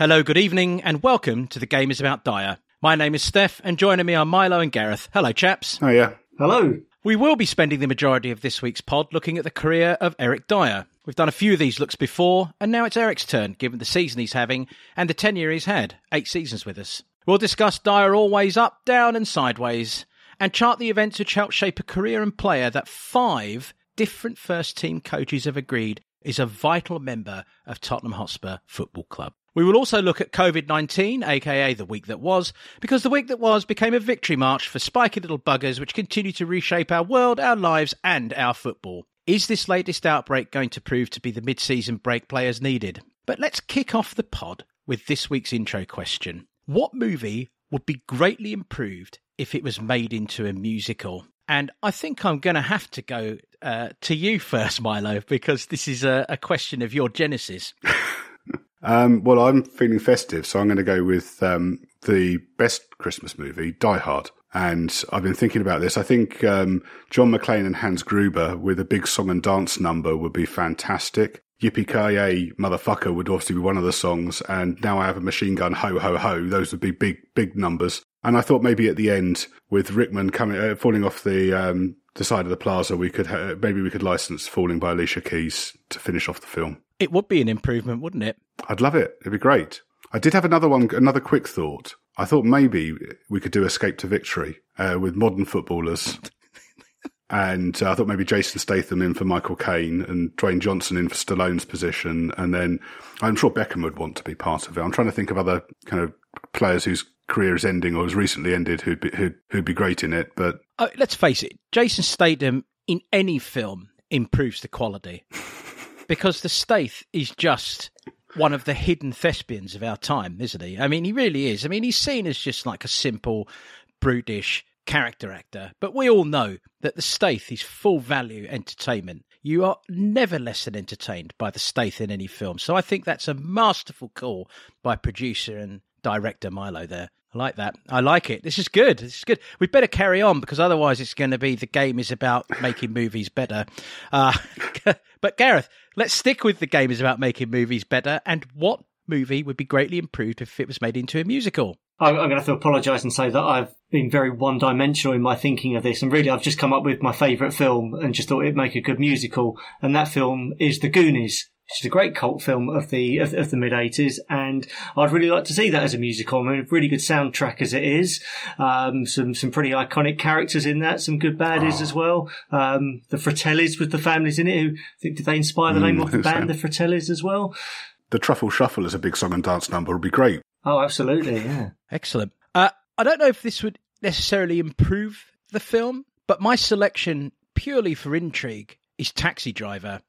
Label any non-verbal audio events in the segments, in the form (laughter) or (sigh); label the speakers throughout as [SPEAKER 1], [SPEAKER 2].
[SPEAKER 1] Hello, good evening, and welcome to The Game is About Dier. My name is Steff, and joining me are Milo and Gareth. Hello, chaps.
[SPEAKER 2] Oh, yeah.
[SPEAKER 3] Hello.
[SPEAKER 1] We will be spending the majority of this week's pod looking at the career of Eric Dier. We've done a few of these looks before, and now it's Eric's turn, given the season he's having and the tenure he's had eight seasons with us. We'll discuss Dier always up, down, and sideways, and chart the events which helped shape a career and player that five different first team coaches have agreed is a vital member of Tottenham Hotspur Football Club. We will also look at COVID 19, aka the week that was, because the week that was became a victory march for spiky little buggers which continue to reshape our world, our lives, and our football. Is this latest outbreak going to prove to be the mid season break players needed? But let's kick off the pod with this week's intro question What movie would be greatly improved if it was made into a musical? And I think I'm going to have to go uh, to you (laughs) first, Milo, because this is a, a question of your genesis. (laughs)
[SPEAKER 2] Um, well, I'm feeling festive, so I'm going to go with um, the best Christmas movie, Die Hard. And I've been thinking about this. I think um, John McClane and Hans Gruber with a big song and dance number would be fantastic. Yippee Ki Yay, motherfucker would obviously be one of the songs, and now I have a machine gun, ho ho ho. Those would be big, big numbers. And I thought maybe at the end, with Rickman coming, uh, falling off the um, the side of the plaza, we could ha- maybe we could license "Falling" by Alicia Keys to finish off the film.
[SPEAKER 1] It would be an improvement, wouldn't it?
[SPEAKER 2] I'd love it. It'd be great. I did have another one, another quick thought. I thought maybe we could do Escape to Victory uh, with modern footballers. (laughs) and uh, I thought maybe Jason Statham in for Michael Caine and Dwayne Johnson in for Stallone's position. And then I'm sure Beckham would want to be part of it. I'm trying to think of other kind of players whose career is ending or has recently ended who'd be, who'd, who'd be great in it. But
[SPEAKER 1] oh, let's face it, Jason Statham in any film improves the quality (laughs) because the Stath is just one of the hidden thespians of our time, isn't he? I mean, he really is. I mean, he's seen as just like a simple, brutish character actor, but we all know that the Stath is full value entertainment. You are never less than entertained by the Stath in any film. So I think that's a masterful call by producer and director Milo there. I like that. I like it. This is good. This is good. We better carry on because otherwise it's going to be the game is about making movies better. Uh, (laughs) but Gareth, let's stick with the game is about making movies better. And what movie would be greatly improved if it was made into a musical?
[SPEAKER 3] I'm going to have to apologise and say that I've been very one dimensional in my thinking of this. And really, I've just come up with my favourite film and just thought it'd make a good musical. And that film is The Goonies which is a great cult film of the of, of the mid '80s, and I'd really like to see that as a musical. I mean, a really good soundtrack as it is, um, some some pretty iconic characters in that, some good baddies oh. as well. Um, the Fratellis with the families in it. Who think did they inspire the mm, name of the band, the Fratellis, as well?
[SPEAKER 2] The Truffle Shuffle is a big song and dance number. Would be great.
[SPEAKER 3] Oh, absolutely, yeah.
[SPEAKER 1] Excellent. Uh, I don't know if this would necessarily improve the film, but my selection purely for intrigue is Taxi Driver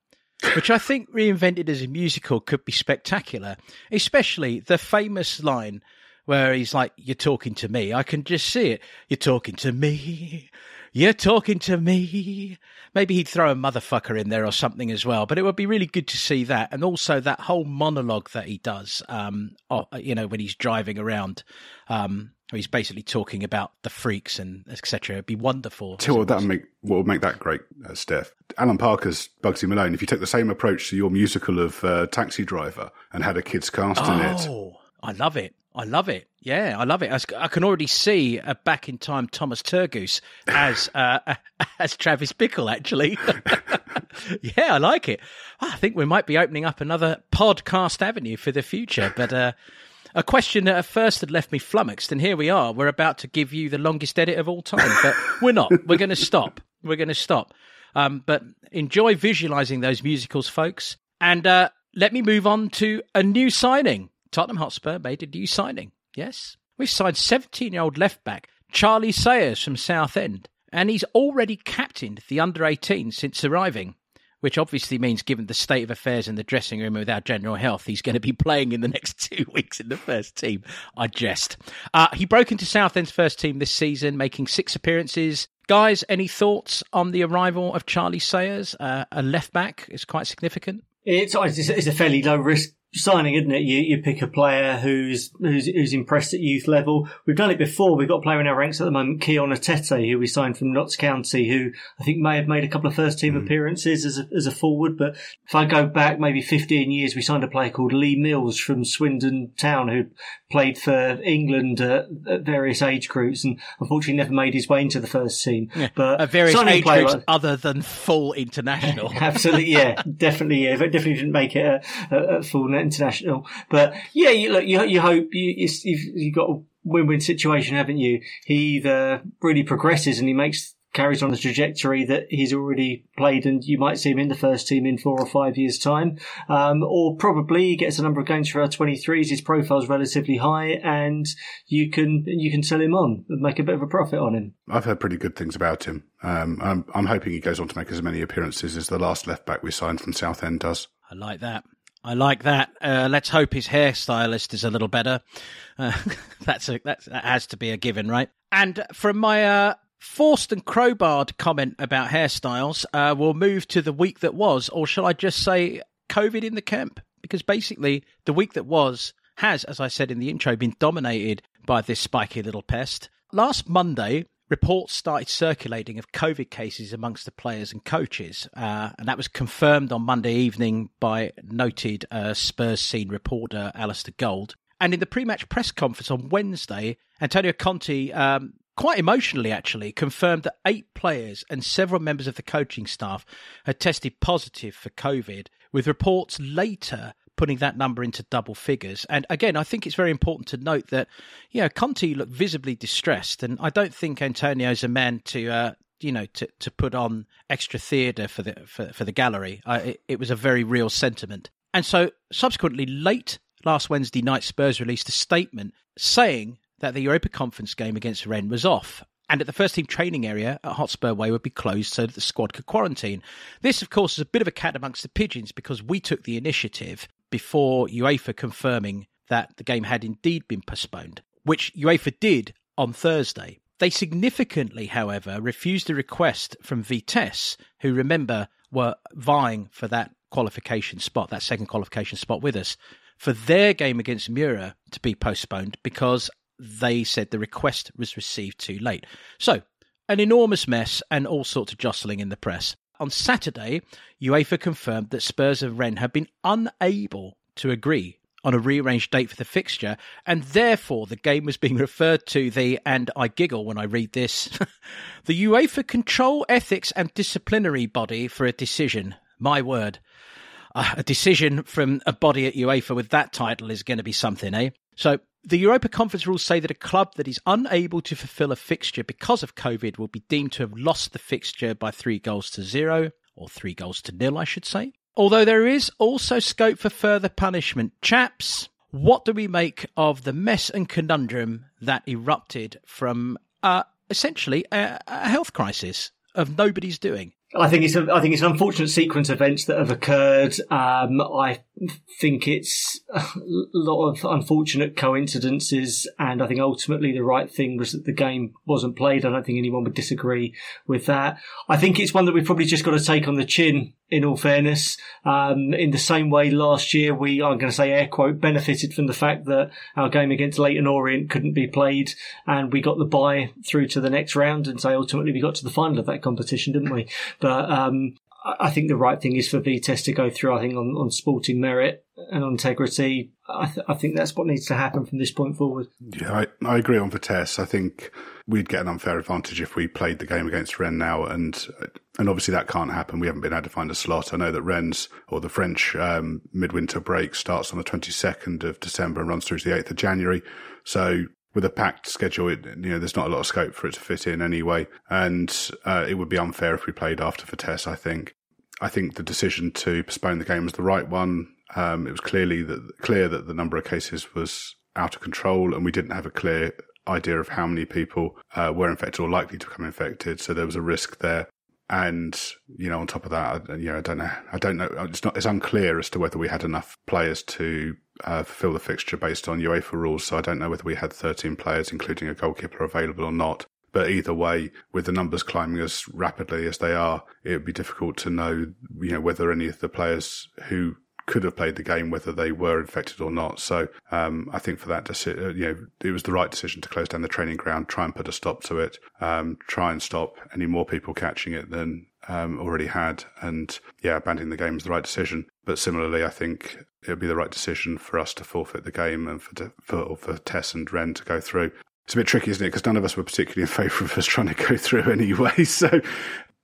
[SPEAKER 1] which I think reinvented as a musical could be spectacular, especially the famous line where he's like, You're talking to me. I can just see it. You're talking to me. You're talking to me. Maybe he'd throw a motherfucker in there or something as well. But it would be really good to see that. And also that whole monologue that he does, um, you know, when he's driving around. Um, he's basically talking about the freaks and etc. It'd be wonderful.
[SPEAKER 2] What that make what would make that great, uh, Steff. Alan Parker's Bugsy Malone. If you took the same approach to your musical of uh, Taxi Driver and had a kids cast
[SPEAKER 1] oh,
[SPEAKER 2] in it,
[SPEAKER 1] oh, I love it. I love it. Yeah, I love it. I, can already see a back in time Thomas Turgoose as (laughs) uh, (laughs) as Travis Bickle. Actually, (laughs) yeah, I like it. I think we might be opening up another podcast avenue for the future. But uh, a question that at first had left me flummoxed, and here we are. We're about to give you the longest edit of all time, but we're not. We're going to stop. We're going to stop. Um, but enjoy visualizing those musicals, folks. And uh, let me move on to a new signing. Tottenham Hotspur made a new signing. Yes, we've signed 17-year-old left back Charlie Sayers from Southend, and he's already captained the under 18 since arriving which obviously means, given the state of affairs in the dressing room with our general health, he's going to be playing in the next (laughs) two weeks in the first team. I jest. Uh, he broke into Southend's first team this season, making six appearances. Guys, any thoughts on the arrival of Charlie Sayers? Uh, a left back is quite significant.
[SPEAKER 3] It's, it's a fairly low risk signing, isn't it? You you pick a player who's who's who's impressed at youth level. We've done it before. We've got a player in our ranks at the moment, Kion Etete, who we signed from Notts County, who I think may have made a couple of first team mm. appearances as a, as a forward. But if I go back maybe 15 years, we signed a player called Lee Mills from Swindon Town, who played for England at, at various age groups and unfortunately never made his way into the first team. Yeah. But
[SPEAKER 1] a various age groups like, other than full international. (laughs)
[SPEAKER 3] absolutely, yeah, definitely, yeah, definitely didn't make it a, a, a full international. But yeah, you, look, you, you hope you, you've, you've got a win-win situation, haven't you? He either really progresses and he makes carries on the trajectory that he's already played, and you might see him in the first team in four or five years' time. Um, or probably he gets a number of games for our 23s. His profile's relatively high, and you can you can sell him on and make a bit of a profit on him.
[SPEAKER 2] I've heard pretty good things about him. Um, I'm, I'm hoping he goes on to make as many appearances as the last left back we signed from Southend does.
[SPEAKER 1] I like that. I like that. Uh, let's hope his hairstylist is a little better. Uh, (laughs) that's a that's, that has to be a given, right? And from my uh, forced and crowbarred comment about hairstyles, uh, we'll move to the week that was, or shall I just say COVID in the camp? Because basically, the week that was has, as I said in the intro, been dominated by this spiky little pest. Last Monday, reports started circulating of COVID cases amongst the players and coaches, uh, and that was confirmed on Monday evening by noted uh, Spurs scene reporter Alasdair Gold. And in the pre-match press conference on Wednesday, Antonio Conte, um, quite emotionally actually, confirmed that eight players and several members of the coaching staff had tested positive for COVID, with reports later putting that number into double figures. And again, I think it's very important to note that, you know, Conte looked visibly distressed, and I don't think Antonio's a man to. Uh, you know, to, to put on extra theatre for the for, for the gallery. Uh, it, it was a very real sentiment. And so, subsequently, late last Wednesday night, Spurs released a statement saying that the Europa Conference game against Rennes was off and at the first team training area at Hotspur Way would be closed so that the squad could quarantine. This, of course, is a bit of a cat amongst the pigeons because we took the initiative before UEFA confirming that the game had indeed been postponed, which UEFA did on Thursday. They significantly, however, refused a request from Vitesse, who remember were vying for that qualification spot, that second qualification spot with us, for their game against Mura to be postponed because they said the request was received too late. So, an enormous mess and all sorts of jostling in the press. On Saturday, UEFA confirmed that Spurs of Rennes had been unable to agree on a rearranged date for the fixture, and therefore the game was being (laughs) referred to the, and I giggle when I read this, (laughs) the UEFA Control Ethics and Disciplinary Body for a decision. My word. Uh, a decision from a body at UEFA with that title is going to be something, eh? So the Europa Conference rules say that a club that is unable to fulfill a fixture because of COVID will be deemed to have lost the fixture by three goals to zero, or three goals to nil, I should say. Although there is also scope for further punishment. Chaps, what do we make of the mess and conundrum that erupted from uh, essentially a, a health crisis of nobody's doing?
[SPEAKER 3] I think it's a, I think it's an unfortunate sequence of events that have occurred. Um, I think it's a lot of unfortunate coincidences, and I think ultimately the right thing was that the game wasn't played. I don't think anyone would disagree with that. I think it's one that we've probably just got to take on the chin in all fairness. Um, in the same way last year, we, I'm going to say air quote, benefited from the fact that our game against Leyton Orient couldn't be played and we got the bye through to the next round. And so ultimately we got to the final of that competition, didn't we? But, um, I think the right thing is for Vitesse to go through, I think, on, on sporting merit and integrity. I, th- I, think that's what needs to happen from this point forward.
[SPEAKER 2] Yeah, I, I agree on Vitesse. I think we'd get an unfair advantage if we played the game against Rennes now, and and obviously that can't happen. We haven't been able to find a slot. I know that Rennes or the French um, midwinter break starts on the 22nd of December and runs through to the 8th of January. So with a packed schedule, it, you know, there's not a lot of scope for it to fit in anyway, and uh, it would be unfair if we played after Vitesse. I think. I think the decision to postpone the game was the right one. Um, it was clearly that clear that the number of cases was out of control, and we didn't have a clear idea of how many people uh, were infected or likely to become infected. So there was a risk there. And you know, on top of that, I, you know, I don't know. I don't know. It's not. It's unclear as to whether we had enough players to uh, the fixture based on UEFA rules. So I don't know whether we had 13 players, including a goalkeeper, available or not. But either way, with the numbers climbing as rapidly as they are, it would be difficult to know, you know, whether any of the players who could have played the game whether they were infected or not. So um, I think for that decision, uh, you know, it was the right decision to close down the training ground, try and put a stop to it, um, try and stop any more people catching it than um, already had, and yeah, abandoning the game was the right decision. But similarly, I think it would be the right decision for us to forfeit the game and for for, Vitesse and Rennes to go through. It's a bit tricky, isn't it? Because none of us were particularly in (laughs) favour of us trying to go through (laughs) anyway. So,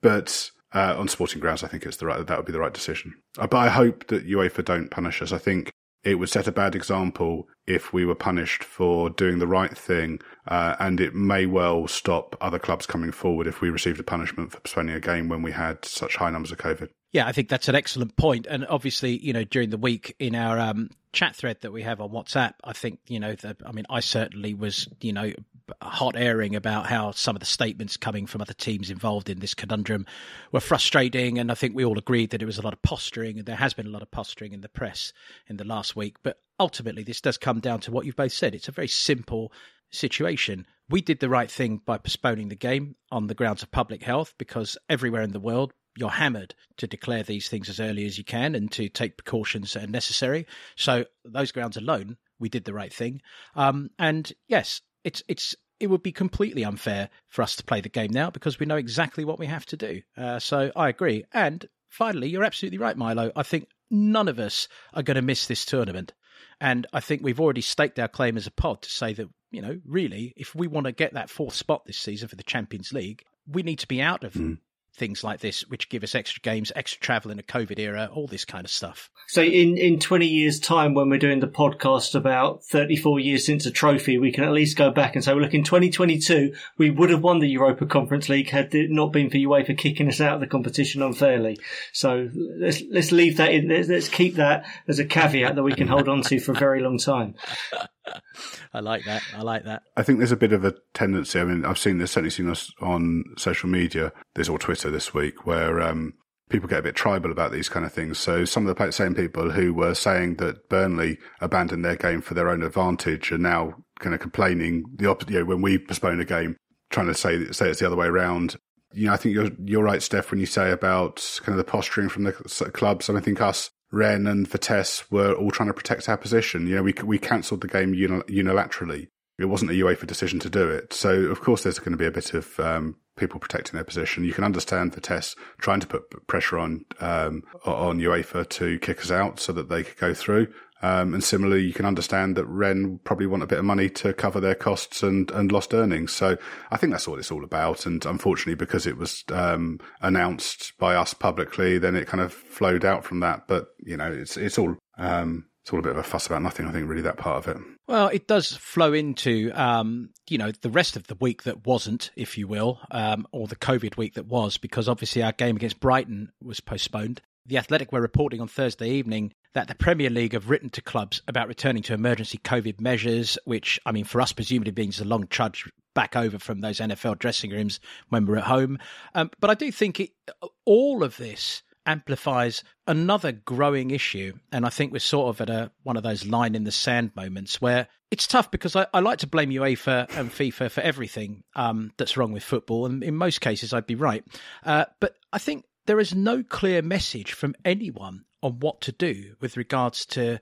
[SPEAKER 2] but uh, on sporting grounds, I think it's the right that would be the right decision. Uh, but I hope that UEFA don't punish us. I think it would set a bad example if we were punished for doing the right thing, uh, and it may well stop other clubs coming forward if we received a punishment for postponing a game when we had such high numbers of COVID.
[SPEAKER 1] Yeah, I think that's an excellent point. And obviously, you know, during the week in our um, chat thread that we have on WhatsApp, I think, you know, the, I mean, I certainly was, you know, hot airing about how some of the statements coming from other teams involved in this conundrum were frustrating. And I think we all agreed that it was a lot of posturing, and there has been a lot of posturing in the press in the last week. But ultimately, this does come down to what you've both said. It's a very simple situation. We did the right thing by postponing the game on the grounds of public health because everywhere in the world, you're hammered to declare these things as early as you can and to take precautions that are necessary. So those grounds alone, we did the right thing. Um, and yes, it's it's it would be completely unfair for us to play the game now because we know exactly what we have to do. Uh, so I agree. And finally, you're absolutely right, Milo. I think none of us are going to miss this tournament. And I think we've already staked our claim as a pod to say that, you know, really, if we want to get that fourth spot this season for the Champions League, we need to be out of mm things like this, which give us extra games, extra travel in a COVID era, all this kind of stuff.
[SPEAKER 3] So, in, in 20 years' time, when we're doing the podcast about 34 years since a trophy, we can at least go back and say, well, look, in 2022, we would have won the Europa Conference League had it not been for UEFA kicking us out of the competition unfairly. So, let's, let's leave that in, let's, let's keep that as a caveat that we can hold on to for a very long time.
[SPEAKER 1] I like that. I like that.
[SPEAKER 2] I think there's a bit of a tendency. I mean, I've seen this, certainly seen this on social media, this or Twitter this week, where um, people get a bit tribal about these kind of things. So some of the same people who were saying that Burnley abandoned their game for their own advantage are now kind of complaining the opposite. You know, when we postpone a game, trying to say say it's the other way around. You know, I think you're you're right, Steff, when you say about kind of the posturing from the clubs. And I think us Rennes and Vitesse were all trying to protect our position. You know, we we cancelled the game unilaterally. It wasn't a UEFA decision to do it. So of course, there's going to be a bit of um, people protecting their position. You can understand Vitesse trying to put pressure on um, on UEFA to kick us out so that they could go through. Um, and similarly, you can understand that Rennes probably want a bit of money to cover their costs and, and lost earnings. So I think that's what it's all about. And unfortunately, because it was um, announced by us publicly, then it kind of flowed out from that. But you know, it's it's all um, it's all a bit of a fuss about nothing. I think really that part of it.
[SPEAKER 1] Well, it does flow into um, you know the rest of the week that wasn't, if you will, um, or the COVID week that was, because obviously our game against Brighton was postponed. The Athletic were reporting on Thursday evening that the Premier League have written to clubs about returning to emergency COVID measures, which, I mean, for us, presumably means a long trudge back over from those NFL dressing rooms when we're at home. Um, but I do think it, all of this amplifies another growing issue. And I think we're sort of at a one of those line in the sand moments where it's tough because I, I like to blame UEFA and FIFA for everything um, that's wrong with football. And in most cases, I'd be right. Uh, but I think there is no clear message from anyone on what to do with regards to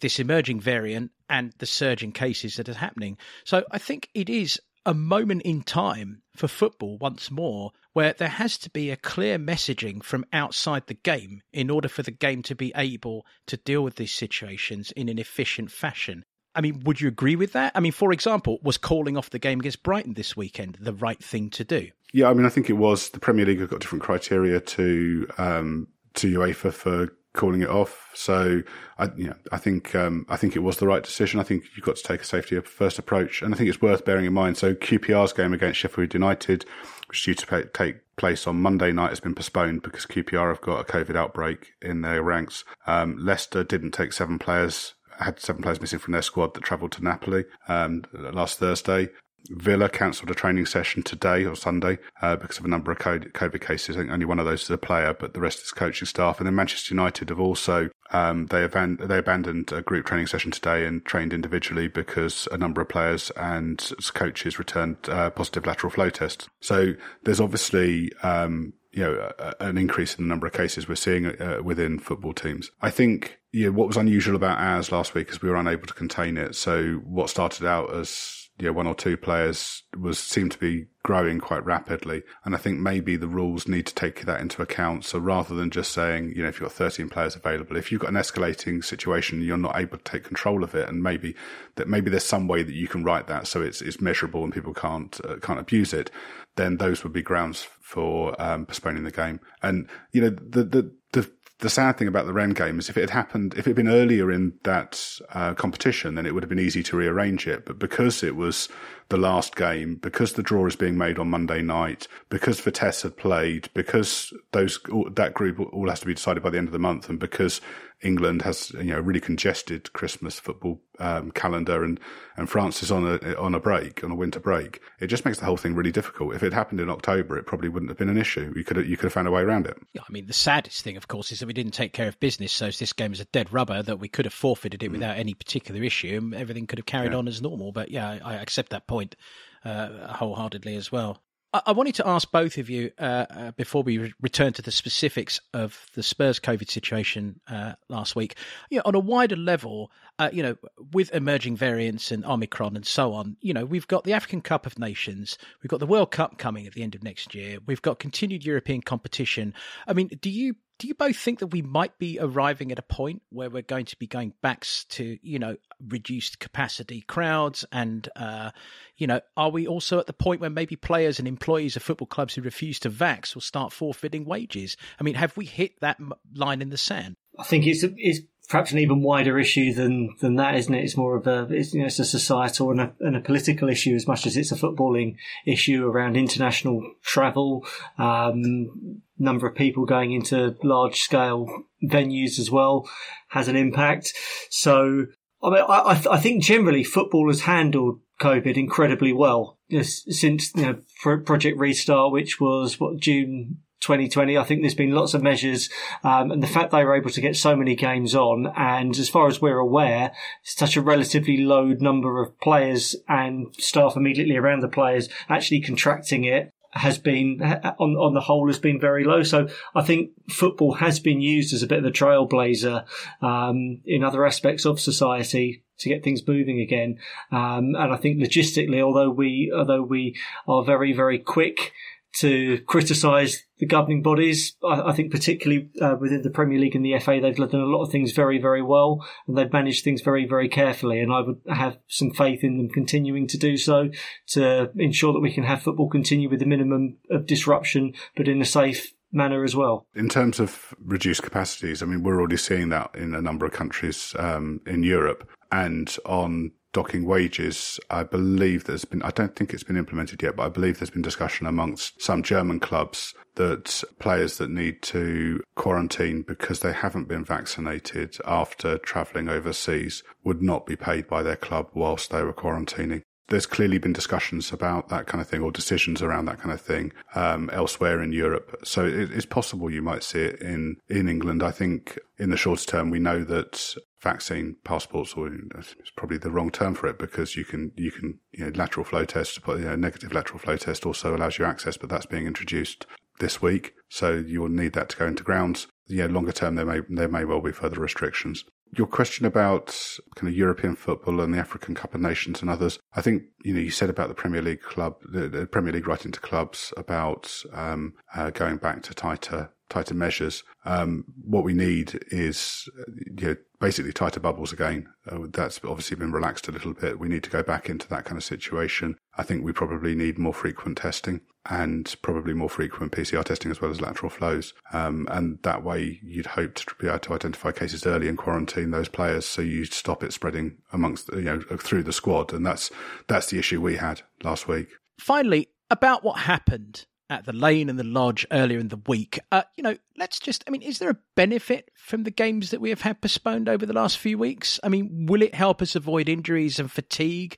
[SPEAKER 1] this emerging variant and the surge in cases that are happening. So I think it is a moment in time for football once more where there has to be a clear messaging from outside the game in order for the game to be able to deal with these situations in an efficient fashion. I mean, would you agree with that? I mean, for example, was calling off the game against Brighton this weekend the right thing to do?
[SPEAKER 2] Yeah, I mean, I think it was. The Premier League have got different criteria to um, to UEFA for calling it off. So I, you know, I think um, I think it was the right decision. I think you've got to take a safety first approach, and I think it's worth bearing in mind. So QPR's game against Sheffield United, which is due to take place on Monday night, has been postponed because QPR have got a COVID outbreak in their ranks. Um, Leicester didn't take seven players had seven players missing from their squad that travelled to Napoli um, last Thursday. Villa cancelled a training session today or Sunday uh, because of a number of COVID cases. I think only one of those is a player, but the rest is coaching staff. And then Manchester United have also um, they, aban- they abandoned a group training session today and trained individually because a number of players and coaches returned uh, positive lateral flow tests. So there's obviously um, you know, an increase in the number of cases we're seeing uh, within football teams. I think, you know, what was unusual about ours last week is we were unable to contain it. So what started out as know, one or two players was seemed to be growing quite rapidly. And I think maybe the rules need to take that into account. So rather than just saying, you know, if you've got 13 players available, if you've got an escalating situation, you're not able to take control of it. And maybe that maybe there's some way that you can write that so it's, it's measurable and people can't, uh, can't abuse it. Then those would be grounds for um, postponing the game. And, you know, the, the, the the sad thing about the Rennes game is if it had happened, if it had been earlier in that uh, competition, then it would have been easy to rearrange it. But because it was the last game, because the draw is being made on Monday night, because Vitesse had played, because those that group all has to be decided by the end of the month, and because England has you know really congested Christmas football um, calendar, and and France is on a on a break on a winter break. It just makes the whole thing really difficult. If it happened in October, it probably wouldn't have been an issue. You could have, you could have found a way around it.
[SPEAKER 1] Yeah, I mean the saddest thing, of course, is that we didn't take care of business. So this game is a dead rubber that we could have forfeited it mm. without any particular issue, and everything could have carried yeah. on as normal. But yeah, I, I accept that point uh, wholeheartedly as well. I wanted to ask both of you uh, uh, before we re- return to the specifics of the Spurs COVID situation uh, last week. You know, on a wider level, uh, you know, with emerging variants and Omicron and so on, you know, we've got the African Cup of Nations, we've got the World Cup coming at the end of next year, we've got continued European competition. I mean, do you do you both think that we might be arriving at a point where we're going to be going back to you know reduced capacity crowds? And uh, you know are we also at the point where maybe players and employees of football clubs who refuse to vax will start forfeiting wages? I mean have we hit that line in the sand?
[SPEAKER 3] I think it's it's perhaps an even wider issue than than that, isn't it? It's more of a it's, you know, it's a societal and a, and a political issue as much as it's a footballing issue around international travel, um, number of people going into large scale venues as well has an impact. So, I mean, I, I think generally football has handled COVID incredibly well since you know Project Restart, which was what June 2020. I think there's been lots of measures, um, and the fact they were able to get so many games on, and as far as we're aware, such a relatively low number of players and staff immediately around the players actually contracting it has been on on the whole has been very low. So I think football has been used as a bit of a trailblazer um, in other aspects of society to get things moving again. Um, and I think logistically, although we although we are very very quick to criticise the governing bodies. I, I think particularly uh, within the Premier League and the FA, they've done a lot of things very, very well, and they've managed things very, very carefully. And I would have some faith in them continuing to do so to ensure that we can have football continue with a minimum of disruption, but in a safe manner as well.
[SPEAKER 2] In terms of reduced capacities, I mean, we're already seeing that in a number of countries um, in Europe. And on docking wages, I believe there's been, I don't think it's been implemented yet, but I believe there's been discussion amongst some German clubs that players that need to quarantine because they haven't been vaccinated after travelling overseas would not be paid by their club whilst they were quarantining there's clearly been discussions about that kind of thing or decisions around that kind of thing um, elsewhere in Europe. So it, it's possible you might see it in, in England. I think in the shorter term, we know that vaccine passports, or it's probably the wrong term for it because you can, you can, you know, lateral flow test, you know, negative lateral flow test also allows you access, but that's being introduced this week. So you will need that to go into grounds. Yeah, longer term, there may, there may well be further restrictions your question about kind of European football and the African Cup of Nations and others, I think you know you said about the Premier League club, the, the Premier League writing to clubs about um, uh, going back to tighter tighter measures. Um, what we need is you know, basically tighter bubbles again. Uh, that's obviously been relaxed a little bit. We need to go back into that kind of situation. I think we probably need more frequent testing and probably more frequent PCR testing as well as lateral flows. Um, and that way you'd hope to be able to identify cases early and quarantine those players so you stop it spreading amongst, you know, through the squad. And that's, that's the issue we had last week.
[SPEAKER 1] Finally, about what happened at the lane and the lodge earlier in the week. Uh, you know, let's just, I mean, is there a benefit from the games that we have had postponed over the last few weeks? I mean, will it help us avoid injuries and fatigue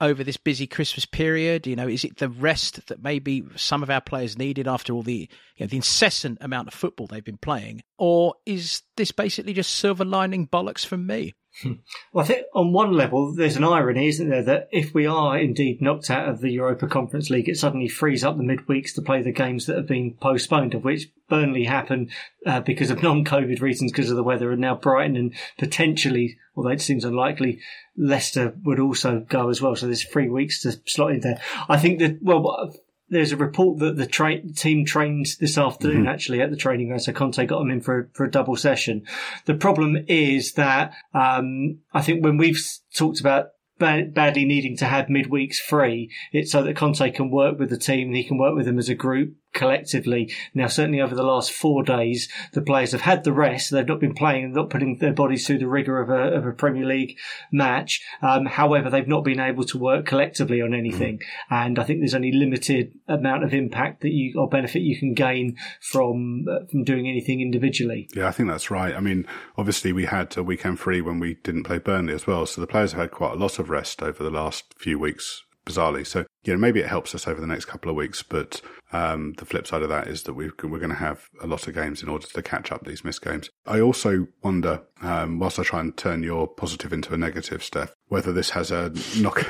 [SPEAKER 1] over this busy Christmas period? You know, is it the rest that maybe some of our players needed after all the, you know, the incessant amount of football they've been playing? Or is this basically just silver lining bollocks from me?
[SPEAKER 3] Well, I think on one level, there's an irony, isn't there, that if we are indeed knocked out of the Europa Conference League, it suddenly frees up the midweeks to play the games that have been postponed, of which Burnley happened uh, because of (laughs) non-COVID reasons, because of the weather, and now Brighton and potentially, although it seems unlikely, Leicester would also go as well. So there's three weeks to slot in there. I think that, well, there's a report that the tra- team trained this afternoon mm-hmm. actually at the training ground. So Conte got them in for, for a double session. The problem is that, um, I think when we've talked about badly needing to have midweeks free, it's so that Conte can work with the team and he can work with them as a group collectively. Now, certainly over the last four days, the players have had the rest. They've not been playing, not putting their bodies through the rigor of a, of a Premier League match. Um, however, they've not been able to work collectively on anything. And I think there's only limited amount of impact that you or benefit you can gain from uh, from doing anything individually.
[SPEAKER 2] Yeah, I think that's right. I mean, obviously we had a weekend free when we didn't play Burnley as well, so the players have had quite a lot of rest over the last few weeks bizarrely. So, you know, maybe it helps us over the next couple of weeks, but um, the flip side of that is that we are going to have a lot of games in order to catch up these missed games. I also wonder, um, whilst I try and turn your positive into a negative, Steff, whether this has a knock,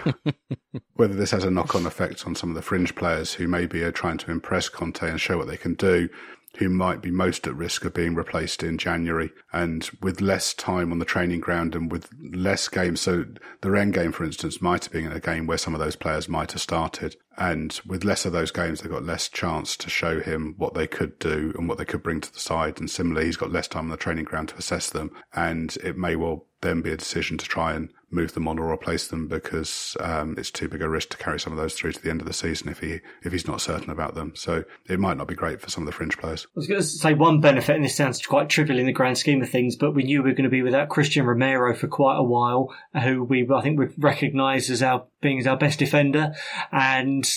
[SPEAKER 2] (laughs) whether this has a knock-on effect on some of the fringe players who maybe are trying to impress Conte and show what they can do, who might be most at risk of being replaced in January and with less time on the training ground and with less games. So the Rennes game, for instance, might have been a game where some of those players might have started. And with less of those games, they've got less chance to show him what they could do and what they could bring to the side. And similarly, he's got less time on the training ground to assess them. And it may well then be a decision to try and move them on or replace them because um, it's too big a risk to carry some of those through to the end of the season if he if he's not certain about them. So it might not be great for some of the fringe players.
[SPEAKER 3] I was going to say one benefit, and this sounds quite trivial in the grand scheme of things, but we knew we were going to be without Cristian Romero for quite a while, who we I think we've recognised as our being as our best defender, and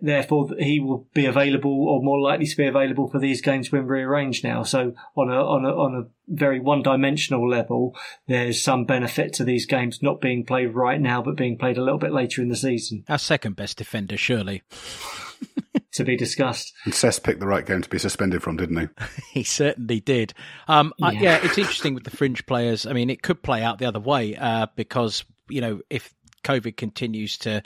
[SPEAKER 3] therefore he will be available or more likely to be available for these games when rearranged now. So on a on a on a very one dimensional level, there's some benefit to these games not being played right now but being played a little bit later in the season.
[SPEAKER 1] Our second best defender, surely.
[SPEAKER 3] to be discussed.
[SPEAKER 2] And Cess picked the right game to be suspended from, didn't he? (laughs)
[SPEAKER 1] he certainly did. Um, yeah. yeah. it's interesting with the fringe players. I mean, it could play out the other way uh, because you know if COVID continues to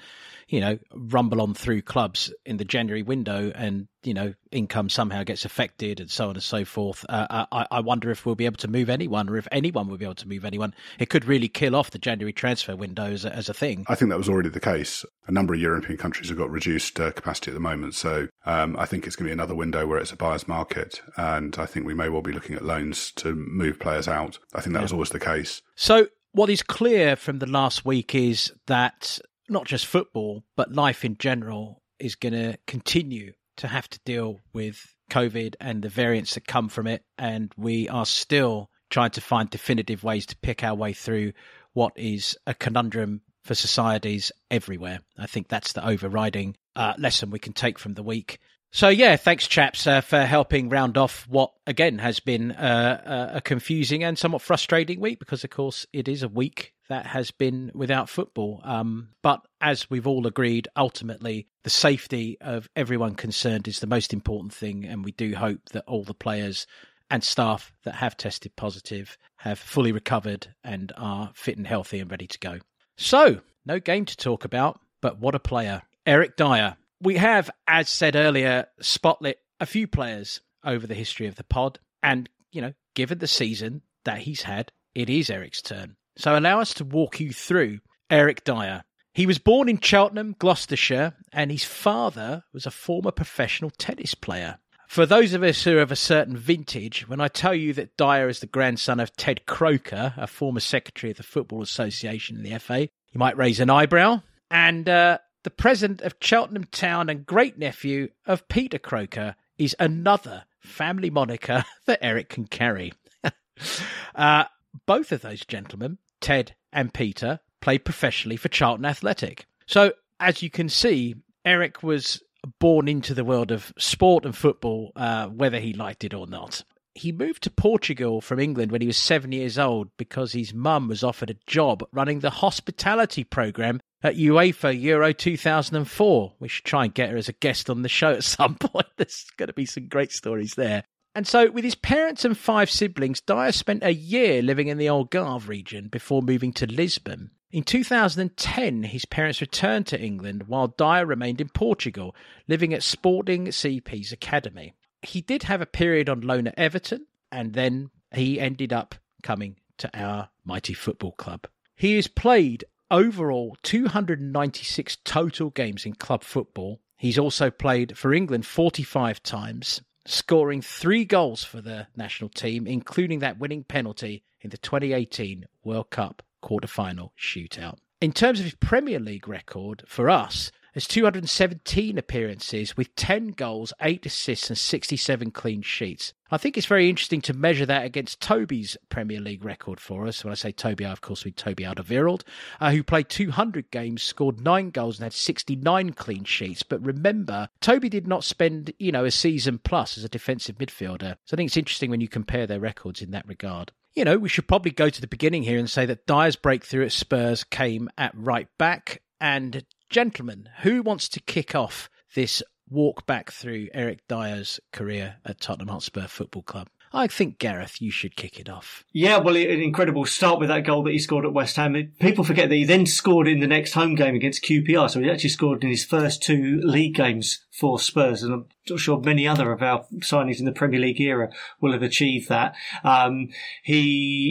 [SPEAKER 1] you know, rumble on through clubs in the January window and, you know, income somehow gets affected and so on and so forth. Uh, uh, I, I, wonder if we'll be able to move anyone or if anyone will be able to move anyone. It could really kill off the January transfer window as a, as a thing.
[SPEAKER 2] I think that was already the case. A number of European countries have got reduced uh, capacity at the moment. So um, I think it's going to be another window where it's a buyer's market. And I think we may well be looking at loans to move players out. I think that yeah. was always the case.
[SPEAKER 1] So what is clear from the last week is that not just football, but life in general is going to continue to have to deal with COVID and the variants that come from it. And we are still trying to find definitive ways to pick our way through what is a conundrum for societies everywhere. I think that's the overriding uh, lesson we can take from the week. So yeah, thanks chaps uh, for helping round off what again has been uh, a confusing and somewhat frustrating week because of course it is a week that has been without football. Um, but as we've all agreed, ultimately the safety of everyone concerned is the most important thing, and we do hope that all the players and staff that have tested positive have fully recovered and are fit and healthy and ready to go. So, no game to talk about, but what a player. Eric Dier we have, as said earlier, spotlit a few players over the history of the pod. And, you know, given the season that he's had, it is Eric's turn. So allow us to walk you through Eric Dier. He was born in Cheltenham, Gloucestershire, and his father was a former professional tennis player. For those of us who are of a certain vintage, when I tell you that Dier is the grandson of Ted Croker, a former secretary of the Football Association in the FA, you might raise an eyebrow. And uh, the president of Cheltenham Town and great nephew of Peter Croker is another family moniker (laughs) that Eric can carry. (laughs) uh, both of those gentlemen, Ted and Peter, played professionally for Charlton Athletic. So, as you can see, Eric was born into the world of sport and football, uh, whether he liked it or not. He moved to Portugal from England when he was seven years old because his mum was offered a job running the hospitality program at UEFA Euro 2004. We should try and get her as a guest on the show at some (laughs) point. There's going to be some great stories there. And so, with his parents and five siblings, Dier spent a year living in the Algarve region before moving to Lisbon. In 2010, his parents returned to England while Dier remained in Portugal, living at Sporting CP's academy. He did have a period on loan at Everton, and then he ended up coming to our mighty football club. He has played overall 296 total games in club football. He's also played for England 45 times, scoring three goals for the national team, including that winning penalty in the 2018 World Cup quarter-final shootout. In terms of his Premier League record, for us, there's 217 appearances with 10 goals, 8 assists, and 67 clean sheets. I think it's very interesting to measure that against Toby's Premier League record for us. When I say Toby, I of course mean Toby Alderweireld, uh, who played 200 games, scored 9 goals, and had 69 clean sheets. But remember, Toby did not spend, you know, a season plus as a defensive midfielder. So I think it's interesting when you compare their records in that regard you know, we should probably go to the beginning here and say that Dier's breakthrough at Spurs came at right back. And gentlemen, who wants to kick off this walk back through Eric Dier's career at Tottenham Hotspur Football Club? I think Gareth, you should kick it off.
[SPEAKER 3] Yeah, well, an incredible start with that goal that he scored at West Ham. People forget that he then scored in the next home game against QPR, so he actually scored in his first two league games for Spurs, and sure many other of our signings in the Premier League era will have achieved that. Um, he,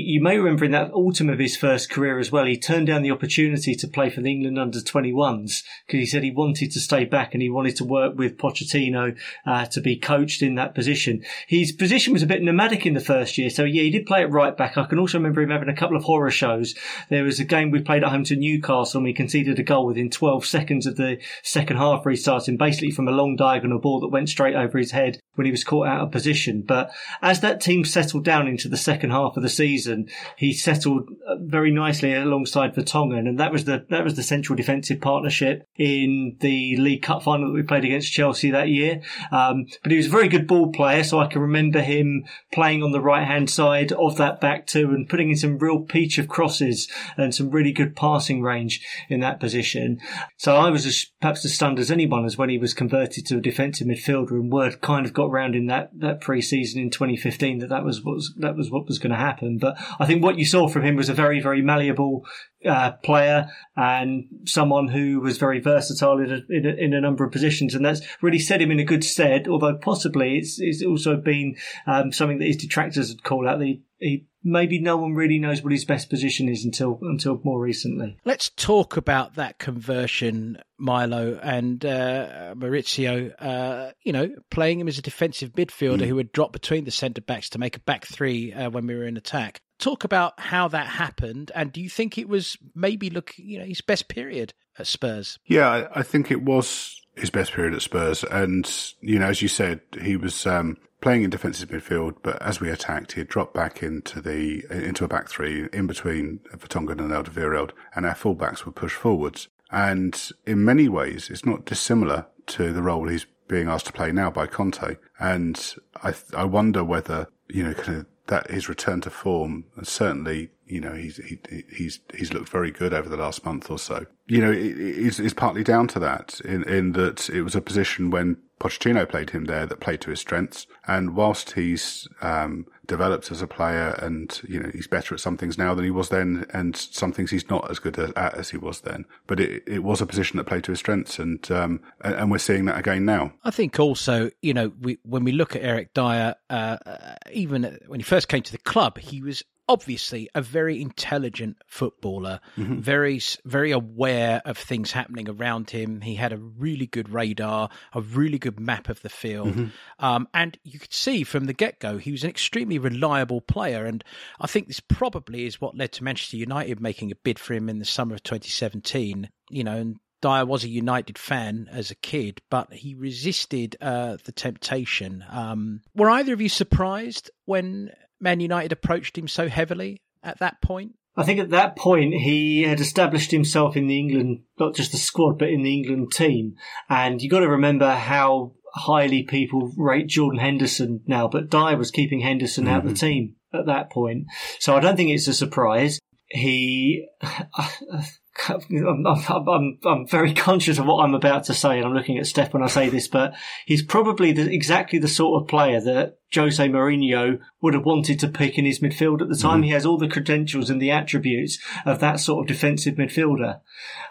[SPEAKER 3] you may remember in that autumn of his first career as well, he turned down the opportunity to play for the England under 21s because he said he wanted to stay back and he wanted to work with Pochettino uh, to be coached in that position. His position was a bit nomadic in the first year, so yeah, he did play at right back. I can also remember him having a couple of horror shows. There was a game we played at home to Newcastle and we conceded a goal within 12 seconds of the second half restarting, basically from a long diagonal ball that went straight over his head when he was caught out of position. But as that team settled down into the second half of the season, he settled uh, very nicely alongside Vertonghen, and that was the that was the central defensive partnership in the League Cup final that we played against Chelsea that year. Um, but he was a very good ball player, so I can remember him playing on the right hand side of that back two and putting in some real peach of crosses and some really good passing range in that position. So I was as, perhaps as stunned as anyone as when he was converted converted to a defensive midfielder, and word kind of got round in that that pre-season in 2015 that that was what was, that was what was going to happen. But I think what you saw from him was a very very malleable uh, player and someone who was very versatile in a, in a, in, a, number of positions, and that's really set him in a good stead. Although possibly it's, it's also been um, something that his detractors would call out. The, he maybe no one really knows what his best position is until until more recently.
[SPEAKER 1] Let's talk about that conversion, Milo and uh, Mauricio. Uh, you know, playing him as a defensive midfielder mm. who would drop between the centre backs to make a back three uh, when we were in attack. Talk about how that happened, and do you think it was maybe look, you know, his best period at Spurs?
[SPEAKER 2] Yeah, I, I think it was his best period at Spurs, and you know, as you said, he was um, playing in defensive midfield, but as we attacked, he had dropped back into the into a back three in between Vertonghen and Alderweireld, and our fullbacks were pushed forwards. And in many ways, it's not dissimilar to the role he's being asked to play now by Conte. And I I wonder whether you know kind of that his return to form, and certainly, you know, he's he, he's he's looked very good over the last month or so. You know, it, it's, partly down to that, in in that it was a position when Pochettino played him there that played to his strengths, and whilst he's um, developed as a player, and you know, he's better at some things now than he was then, and some things he's not as good at as he was then. But it it was a position that played to his strengths, and um, and we're seeing that again now.
[SPEAKER 1] I think also, you know, we, when we look at Eric Dier, uh, even when he first first came to the club, he was obviously a very intelligent footballer, mm-hmm. very very aware of things happening around him. He had a really good radar, a really good map of the field, mm-hmm. um, and you could see from the get go he was an extremely reliable player. And I think this probably is what led to Manchester United making a bid for him in the summer of 2017. You know, and Dier was a United fan as a kid, but he resisted uh, the temptation. Um, were either of you surprised when Man United approached him so heavily at that point?
[SPEAKER 3] I think at that point he had established himself in the England, not just the squad, but in the England team. And you've got to remember how highly people rate Jordan Henderson now, but Dier was keeping Henderson mm-hmm. out of the team at that point. So I don't think it's a surprise. He, (laughs) I'm, I'm, I'm, very conscious of what I'm about to say, and I'm looking at Steff when I say this, but he's probably the, exactly the sort of player that Jose Mourinho would have wanted to pick in his midfield at the time. Mm. He has all the credentials and the attributes of that sort of defensive midfielder.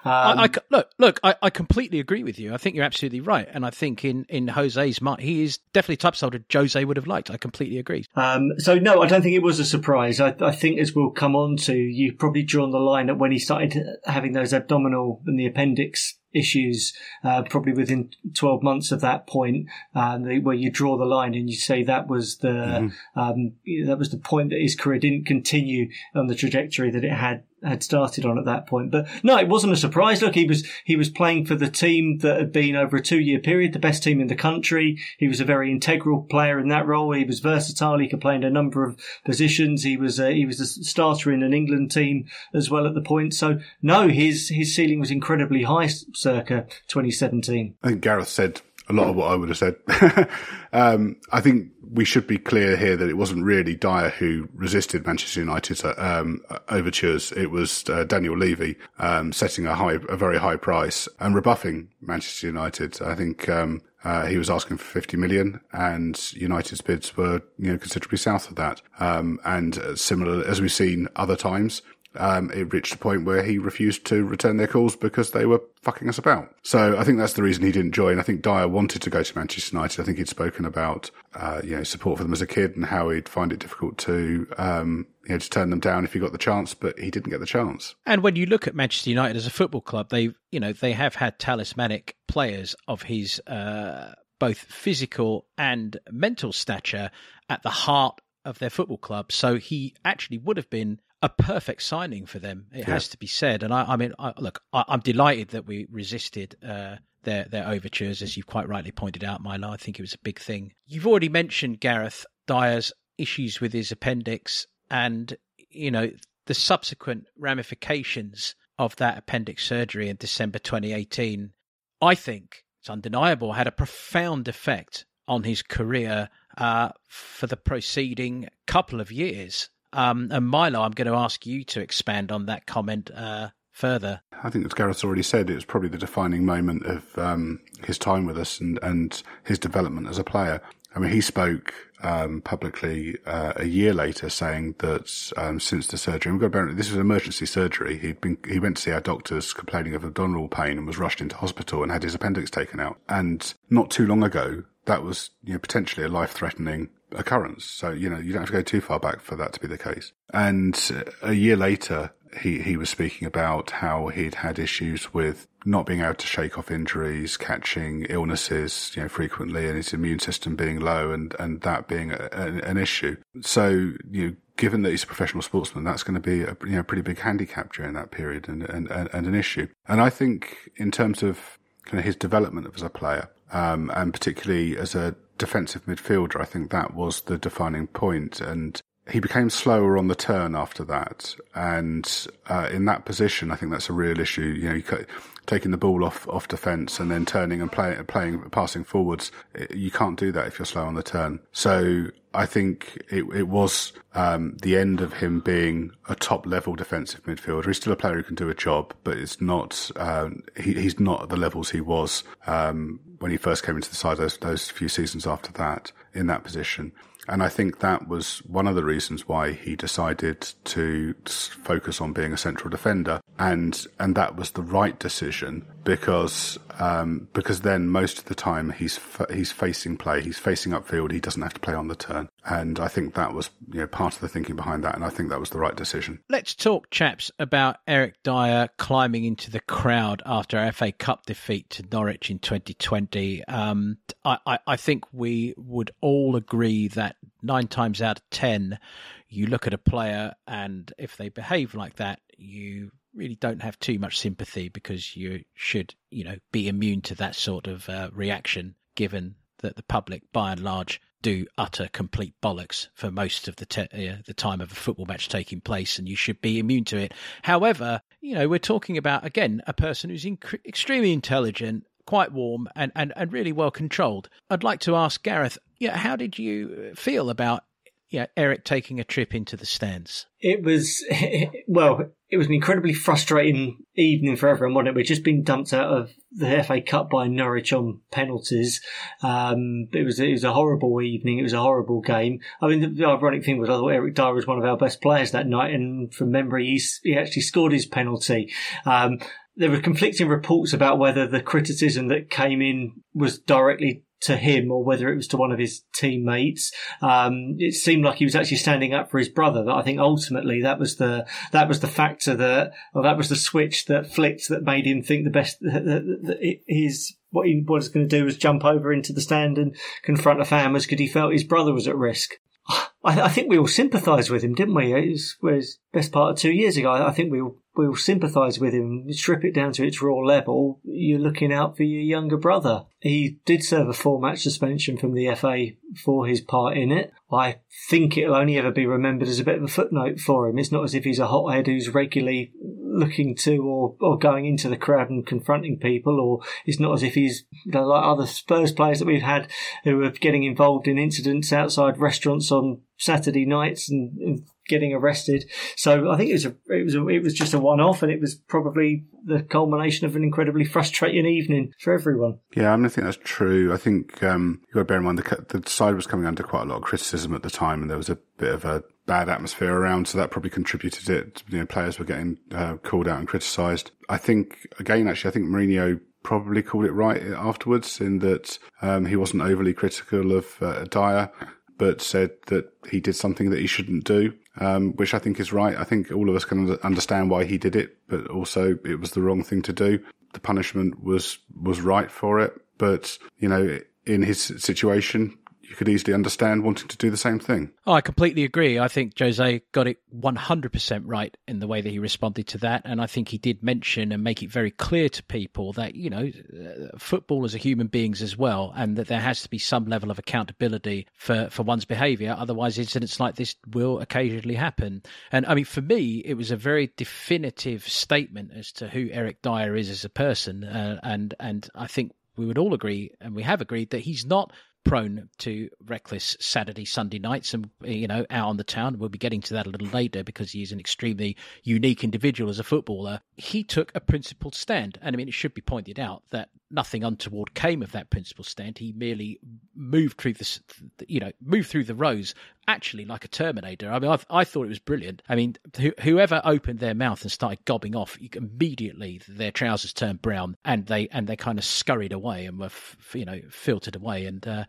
[SPEAKER 1] Um, I, I, look, look, I, I, completely agree with you. I think you're absolutely right, and I think in in Jose's mind, he is definitely type of Jose would have liked. I completely agree.
[SPEAKER 3] Um, so no, I don't think it was a surprise. I, I think as we'll come on to, you've probably drawn the line at when he started having those abdominal and the appendix issues, uh, probably within 12 months of that point, uh, where you draw the line and you say that was the, mm-hmm. um, that was the point that his career didn't continue on the trajectory that it had had started on at that point. But no, it wasn't a surprise. Look, he was he was playing for the team that had been over a two year period, the best team in the country. He was a very integral player in that role. He was versatile. He could play in a number of positions. He was a, he was a starter in an England team as well at the point. So no, his his ceiling was incredibly high, circa 2017. I
[SPEAKER 2] think Gareth said a lot of what I would have said. (laughs) um, I think we should be clear here that it wasn't really Dier who resisted Manchester United's um, overtures. It was uh, Daniel Levy um, setting a high, a very high price and rebuffing Manchester United. I think um, uh, he was asking for 50 million and United's bids were, you know, considerably south of that. Um, and uh, similar, as we've seen other times, um, it reached a point where he refused to return their calls because they were fucking us about. So I think that's the reason he didn't join. I think Dier wanted to go to Manchester United. I think he'd spoken about, uh, you know, support for them as a kid and how he'd find it difficult to, um, you know, to turn them down if he got the chance, but he didn't get the chance.
[SPEAKER 1] And when you look at Manchester United as a football club, they, you know, they have had talismanic players of his, uh, both physical and mental stature at the heart of their football club. So he actually would have been a perfect signing for them. It yeah. has to be said. And I, I mean, I, look, I, am delighted that we resisted uh, their their overtures, as you've quite rightly pointed out, Milo. I think it was a big thing. You've already mentioned Gareth Dier's issues with his appendix, and you know the subsequent ramifications of that appendix surgery in December 2018. I think it's undeniable had a profound effect on his career uh, for the preceding couple of years. Um, and Milo, I'm going to ask you to expand on that comment uh, further.
[SPEAKER 2] I think, as Gareth's already said, it was probably the defining moment of um, his time with us and, and his development as a player. I mean, he spoke um, publicly uh, a year later saying that um, since the surgery, we've got this was emergency surgery. He'd been he went to see our doctors complaining of abdominal pain and was rushed into hospital and had his appendix taken out. And not too long ago, that was you know, potentially a life threatening occurrence. So, you know, you don't have to go too far back for that to be the case. And a year later, he, he was speaking about how he'd had issues with not being able to shake off injuries, catching illnesses, you know, frequently and his immune system being low and, and that being a, a, an issue. So, you know, given that he's a professional sportsman, that's going to be a you know, pretty big handicap during that period and, and, and an issue. And I think in terms of kind of his development as a player, um, and particularly as a defensive midfielder. I think that was the defining point. and he became slower on the turn after that. And uh, in that position, I think that's a real issue. You know, taking the ball off off defence and then turning and play, playing passing forwards. You can't do that if you're slow on the turn. So I think it, it was um, the end of him being a top level defensive midfielder. He's still a player who can do a job, but it's not. Um, he, he's not at the levels he was um, when he first came into the side. Those, those few seasons after that, in that position. And I think that was one of the reasons why he decided to focus on being a central defender. And, and that was the right decision because, um, because then most of the time he's, he's facing play, he's facing upfield, he doesn't have to play on the turn. And I think that was, you know, part of the thinking behind that. And I think that was the right decision.
[SPEAKER 1] Let's talk, chaps, about Eric Dier climbing into the crowd after our FA Cup defeat to Norwich in 2020. Um, I, I, I think we would all agree that nine times out of ten, you look at a player and if they behave like that, you really don't have too much sympathy because you should, you know, be immune to that sort of uh, reaction, given that the public, by and large, do utter complete bollocks for most of the te- uh, the time of a football match taking place, and you should be immune to it. However, you know, we're talking about again a person who's inc- extremely intelligent, quite warm, and, and, and really well controlled. I'd like to ask Gareth, yeah, how did you feel about yeah, Eric taking a trip into the stands?
[SPEAKER 3] It was, (laughs) well, it was an incredibly frustrating evening for everyone, wasn't it? We'd just been dumped out of the FA Cup by Norwich on penalties. Um, it was it was a horrible evening. It was a horrible game. I mean, the, the ironic thing was I thought Eric Dier was one of our best players that night, and from memory, he, he actually scored his penalty. Um, there were conflicting reports about whether the criticism that came in was directly to him or whether it was to one of his teammates. Um, it seemed like he was actually standing up for his brother. That I think ultimately that was the that was the factor that or that was the switch that flicked that made him think the best that, that, that his what he was going to do was jump over into the stand and confront the fan because he felt his brother was at risk. I, I think we all sympathised with him, didn't we? It was, was best part of two years ago. I think we all, we all sympathise with him. Strip it down to its raw level. You're looking out for your younger brother. He did serve a four match suspension from the FA for his part in it. I think it'll only ever be remembered as a bit of a footnote for him. It's not as if he's a hothead who's regularly looking to or, or going into the crowd and confronting people, or it's not as if he's like other Spurs players that we've had who are getting involved in incidents outside restaurants on Saturday nights and, and getting arrested. So I think it was a, it was a, it was just a one off, and it was probably the culmination of an incredibly frustrating evening for everyone.
[SPEAKER 2] Yeah, I mean, I think that's true. I think um, you got to bear in mind the, the side was coming under quite a lot of criticism at the time, and there was a bit of a bad atmosphere around, so that probably contributed it. You know, players were getting uh, called out and criticised. I think again, actually, I think Mourinho probably called it right afterwards in that um, he wasn't overly critical of uh, Dier, but said that he did something that he shouldn't do, um, which I think is right. I think all of us can understand why he did it, but also it was the wrong thing to do. The punishment was was right for it, but you know, in his situation, you could easily understand wanting to do the same thing.
[SPEAKER 1] Oh, I completely agree. I think Jose got it 100% right in the way that he responded to that. And I think he did mention and make it very clear to people that, you know, uh, footballers are human beings as well, and that there has to be some level of accountability for, for one's behaviour. Otherwise, incidents like this will occasionally happen. And I mean, for me, it was a very definitive statement as to who Eric Dier is as a person. Uh, and, and I think we would all agree, and we have agreed, that he's not prone to reckless Saturday, Sunday nights, and you know, out on the town. We'll be getting to that a little later because he's an extremely unique individual as a footballer. He took a principled stand, and I mean, it should be pointed out that nothing untoward came of that principled stand. He merely moved through the, you know, moved through the rows actually like a Terminator. I mean, I, I thought it was brilliant. I mean, whoever opened their mouth and started gobbing off, immediately their trousers turned brown and they and they kind of scurried away and were, f- you know, filtered away. And uh,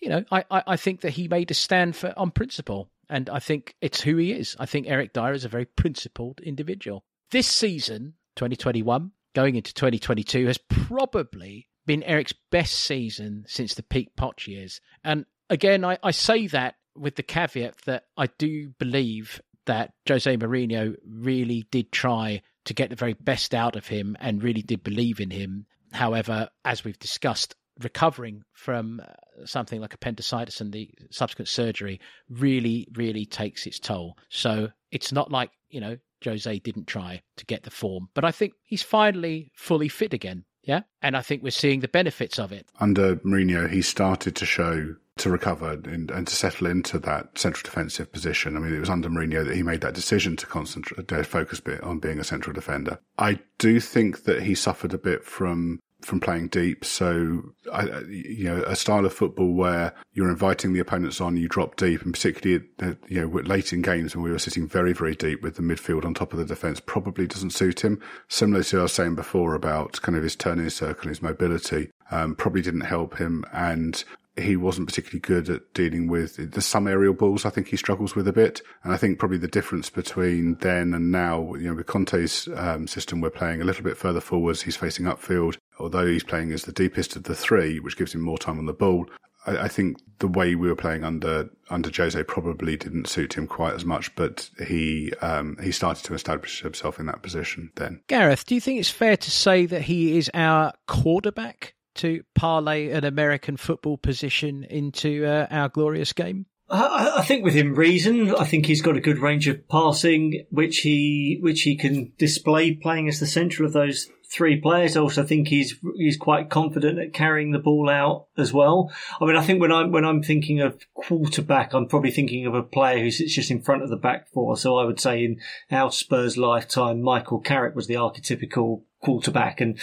[SPEAKER 1] you know, I, I, I think that he made a stand for on principle, and I think it's who he is. I think Eric Dier is a very principled individual. This season, 2021, going into 2022, has probably been Eric's best season since the peak Poch years. And again, I, I say that with the caveat that I do believe that Jose Mourinho really did try to get the very best out of him and really did believe in him. However, as we've discussed, recovering from uh, something like appendicitis and the subsequent surgery really, really takes its toll. So it's not like, you know, Jose didn't try to get the form, but I think he's finally fully fit again. Yeah. And I think we're seeing the benefits of it.
[SPEAKER 2] Under Mourinho, he started to show to recover and, and, to settle into that central defensive position. I mean, it was under Mourinho that he made that decision to concentrate, uh, focus a bit on being a central defender. I do think that he suffered a bit from from playing deep. So, I, you know, a style of football where you're inviting the opponents on, you drop deep, and particularly, you know, late in games when we were sitting very, very deep with the midfield on top of the defence, probably doesn't suit him. Similar to what I was saying before about kind of his turning circle, his mobility, um, probably didn't help him. And he wasn't particularly good at dealing with the some aerial balls. I think he struggles with a bit, and I think probably the difference between then and now, you know, with Conte's um, system, we're playing a little bit further forwards. He's facing upfield, although he's playing as the deepest of the three, which gives him more time on the ball. I, I think the way we were playing under under Jose probably didn't suit him quite as much, but he um, he started to establish himself in that position then.
[SPEAKER 1] Gareth, do you think it's fair to say that he is our quarterback? to parlay an American football position into uh, our glorious game?
[SPEAKER 3] I, I, think within reason. I think he's got a good range of passing, which he which he can display playing as the central of those three players. I also think he's he's quite confident at carrying the ball out as well. I mean, I think when I'm when I'm thinking of quarterback, I'm probably thinking of a player who sits just in front of the back four. So I would say in our Spurs lifetime, Michael Carrick was the archetypical quarterback, and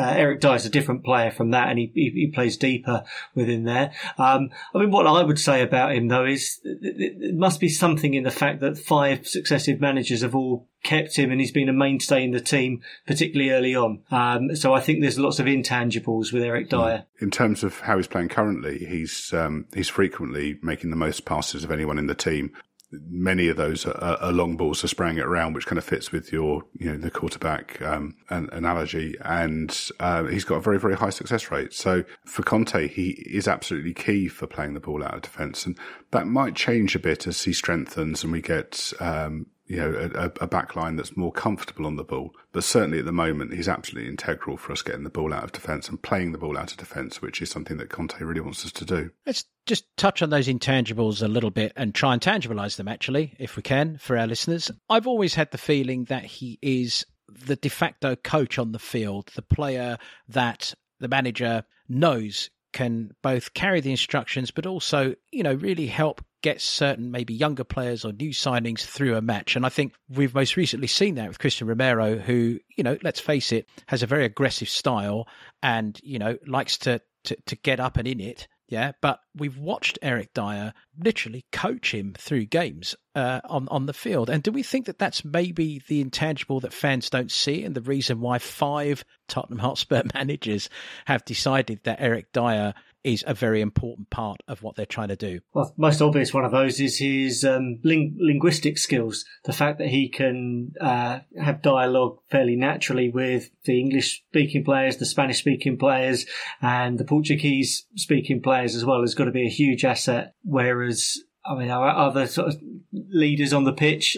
[SPEAKER 3] uh, Eric Dier is a different player from that, and he, he, he plays deeper within there. Um, I mean, what I would say about him though is it must be something in the fact that five successive managers have all kept him, and he's been a mainstay in the team, particularly early on. Um, so I think there's lots of intangibles with Eric Dier.
[SPEAKER 2] In terms of how he's playing currently, he's um, he's frequently making the most passes of anyone in the team many of those are, are, long balls, so spraying it around, which kind of fits with your, you know, the quarterback um, an, analogy. And uh, he's got a very, very high success rate. So for Conte, he is absolutely key for playing the ball out of defence, and that might change a bit as he strengthens and we get um, you know, a, a backline that's more comfortable on the ball. But certainly at the moment, he's absolutely integral for us getting the ball out of defence and playing the ball out of defence, which is something that Conte really wants us to do.
[SPEAKER 1] Let's just touch on those intangibles a little bit and try and tangibilise them, actually, if we can, for our listeners. I've always had the feeling that he is the de facto coach on the field, the player that the manager knows can both carry the instructions but also you know really help get certain maybe younger players or new signings through a match. And I think we've most recently seen that with Cristian Romero, who, you know, let's face it, has a very aggressive style and, you know, likes to, to, to get up and in it. Yeah, but we've watched Eric Dier literally coach him through games uh, on on the field, and do we think that that's maybe the intangible that fans don't see, and the reason why five Tottenham Hotspur (laughs) managers have decided that Eric Dier is a very important part of what they're trying to do.
[SPEAKER 3] Well, most obvious one of those is his um, ling- linguistic skills. The fact that he can uh, have dialogue fairly naturally with the English speaking players, the Spanish speaking players, and the Portuguese speaking players as well has got to be a huge asset. Whereas I mean, our other sort of leaders on the pitch,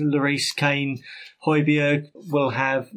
[SPEAKER 3] Lloris, Kane, Højbjerg, will have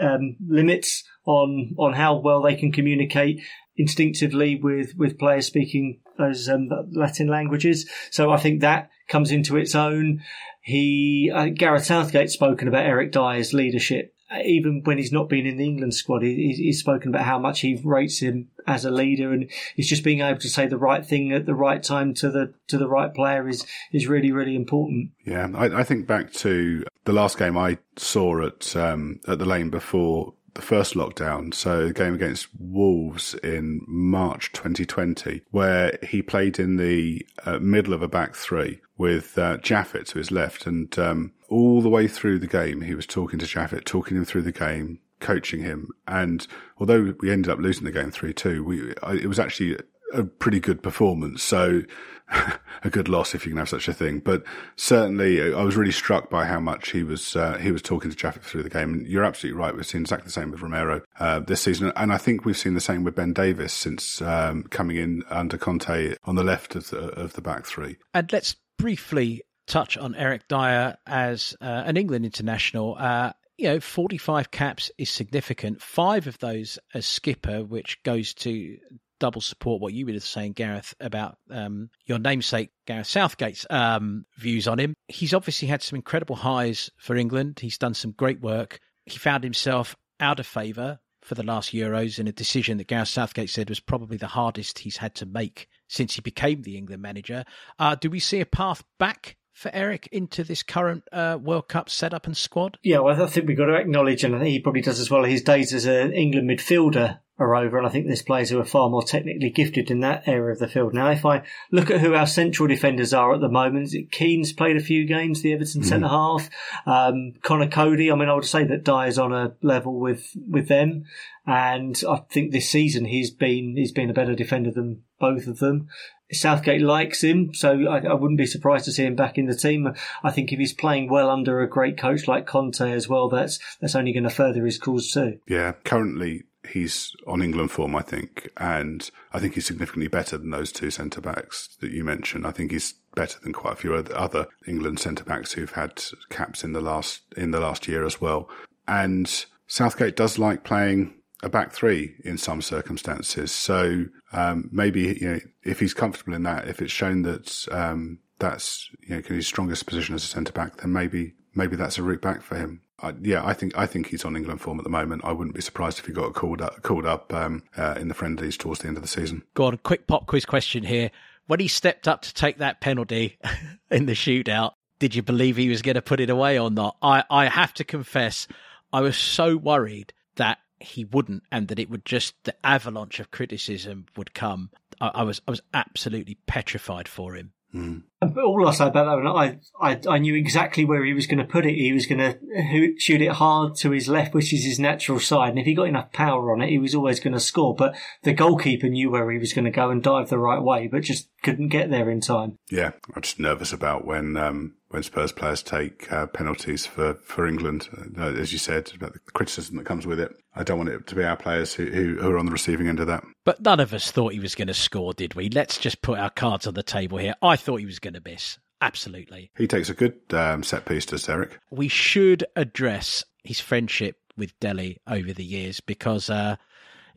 [SPEAKER 3] um, limits on on how well they can communicate instinctively with with players speaking those um, Latin languages. So I think that comes into its own. He uh, Gareth Southgate spoken about Eric Dier's leadership. Even when he's not been in the England squad, he, he's spoken about how much he rates him as a leader, and he's just being able to say the right thing at the right time to the to the right player is is really really important.
[SPEAKER 2] Yeah, I, I think back to the last game I saw at um, at the lane before the first lockdown, so the game against Wolves in March 2020, where he played in the uh, middle of a back three with uh, Japhet to his left, and um, all the way through the game, he was talking to Japhet, talking him through the game, coaching him. And although we ended up losing the game three two, it was actually a pretty good performance. So (laughs) a good loss if you can have such a thing. But certainly, I was really struck by how much he was uh, he was talking to Japhet through the game. And you're absolutely right. We've seen exactly the same with Romero uh, this season, and I think we've seen the same with Ben Davies since um, coming in under Conte on the left of the of the back three.
[SPEAKER 1] And let's briefly touch on Eric Dier as uh, an England international. Uh, you know, 45 caps is significant. Five of those as skipper, which goes to double support what you were saying, Gareth, about um, your namesake, Gareth Southgate's um, views on him. He's obviously had some incredible highs for England. He's done some great work. He found himself out of favour for the last Euros in a decision that Gareth Southgate said was probably the hardest he's had to make since he became the England manager. Uh, do we see a path back for Eric into this current uh, World Cup setup and squad?
[SPEAKER 3] Yeah, well, I think we've got to acknowledge, and I think he probably does as well, his days as an England midfielder are over, and I think there's players who are far more technically gifted in that area of the field. Now, if I look at who our central defenders are at the moment, Keane's played a few games, the Everton mm. centre half, um, Conor Coady. I mean, I would say that Dier's on a level with with them, and I think this season he's been he's been a better defender than both of them. Southgate likes him, so I, I, wouldn't be surprised to see him back in the team. I think if he's playing well under a great coach like Conte as well, that's that's only going to further his cause too.
[SPEAKER 2] Yeah, currently he's on England form, I think, and I think he's significantly better than those two centre backs that you mentioned. I think he's better than quite a few other England centre backs who've had caps in the last in the last year as well. And Southgate does like playing a back three in some circumstances. So um, maybe you know if he's comfortable in that, if it's shown that um, that's you know his strongest position as a centre back, then maybe maybe that's a route back for him. I, yeah, I think I think he's on England form at the moment. I wouldn't be surprised if he got called up called up um, uh, in the friendlies towards the end of the season.
[SPEAKER 1] Go on, quick pop quiz question here. When he stepped up to take that penalty (laughs) in the shootout, did you believe he was going to put it away or not? I, I have to confess, I was so worried that he wouldn't and that it would just the avalanche of criticism would come. I, I was I was absolutely petrified for him.
[SPEAKER 2] Mm.
[SPEAKER 3] All I'll say about that I, I, I knew exactly where he was going to put it. He was going to shoot it hard to his left, which is his natural side. And if he got enough power on it, he was always going to score. But the goalkeeper knew where he was going to go and dive the right way, but just couldn't get there in time.
[SPEAKER 2] Yeah, I'm just nervous about when um, when Spurs players take uh, penalties for for England. Uh, as you said about the criticism that comes with it, I don't want it to be our players who, who, are on the receiving end of that.
[SPEAKER 1] But none of us thought he was going to score, did we? Let's just put our cards on the table here. I thought he was going to miss. Absolutely.
[SPEAKER 2] He takes a good um, set piece, does Eric?
[SPEAKER 1] We should address his friendship with Dele over the years because, uh,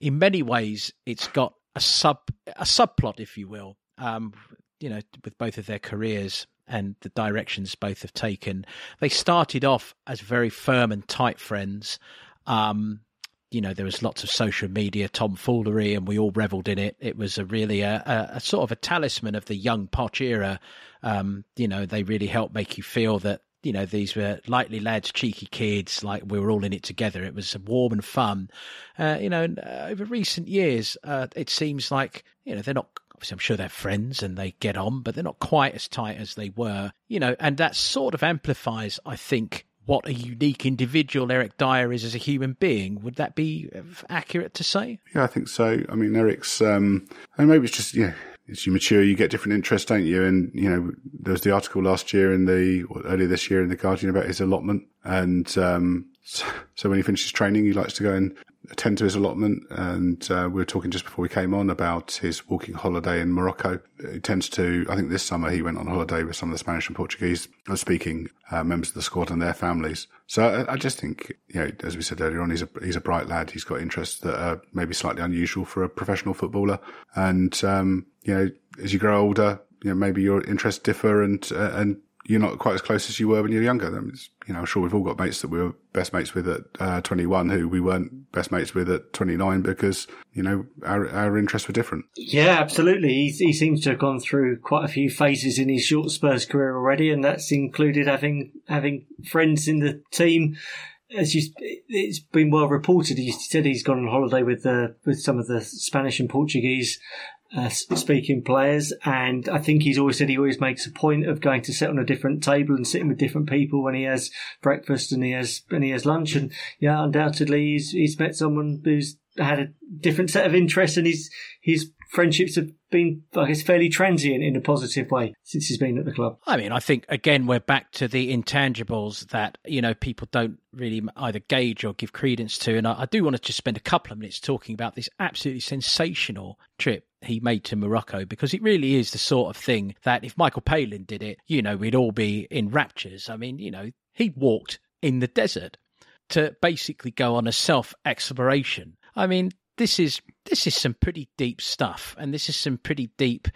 [SPEAKER 1] in many ways, it's got a sub a subplot, if you will. Um, you know, with both of their careers and the directions both have taken. They started off as very firm and tight friends. Um, you know, there was lots of social media tomfoolery, and we all revelled in it. It was a really a, a, a, sort of a talisman of the young Poch era. Um, you know, they really helped make you feel that you know these were lightly lads, cheeky kids, like we were all in it together. It was warm and fun. Uh, you know, uh, over recent years, uh, it seems like you know they're not obviously I'm sure they're friends and they get on, but they're not quite as tight as they were, you know, and that sort of amplifies, I think, what a unique individual Eric Dier is as a human being. Would that be accurate to say?
[SPEAKER 2] Yeah, I think so. I mean, Eric's, um, and maybe it's just, yeah, as you mature, you get different interests, don't you? And, you know, there was the article last year in the, earlier this year in the Guardian about his allotment. And, um, so when he finishes training, he likes to go and attend to his allotment. And uh, we were talking just before we came on about his walking holiday in Morocco. He tends to, I think this summer he went on holiday with some of the Spanish and Portuguese speaking uh, members of the squad and their families. So I, I, just think, you know, as we said earlier on, he's a he's a bright lad. He's got interests that are maybe slightly unusual for a professional footballer. And um, you know, as you grow older, you know, maybe your interests differ and uh, and you're not quite as close as you were when you were younger. you know, I'm sure we've all got mates that we were best mates with at uh, 21 who we weren't best mates with at 29 because, you know, our, our interests were different.
[SPEAKER 3] Yeah, absolutely. He, he seems to have gone through quite a few phases in his short Spurs career already, and that's included having, having friends in the team as you, it's been well reported. He said he's gone on holiday with the with some of the Spanish and Portuguese uh, speaking players. And I think he's always said he always makes a point of going to sit on a different table and sitting with different people when he has breakfast and he has and he has lunch. And yeah, undoubtedly he's he's met someone who's had a different set of interests and his his friendships have been, I guess, fairly transient in a positive way since he's been at the club.
[SPEAKER 1] I mean, I think again we're back to the intangibles that you know people don't really either gauge or give credence to, and I, I do want to just spend a couple of minutes talking about this absolutely sensational trip he made to Morocco because it really is the sort of thing that if Michael Palin did it, you know, we'd all be in raptures. I mean, you know, he walked in the desert to basically go on a self exploration. I mean, this is this is some pretty deep stuff, and this is some pretty deep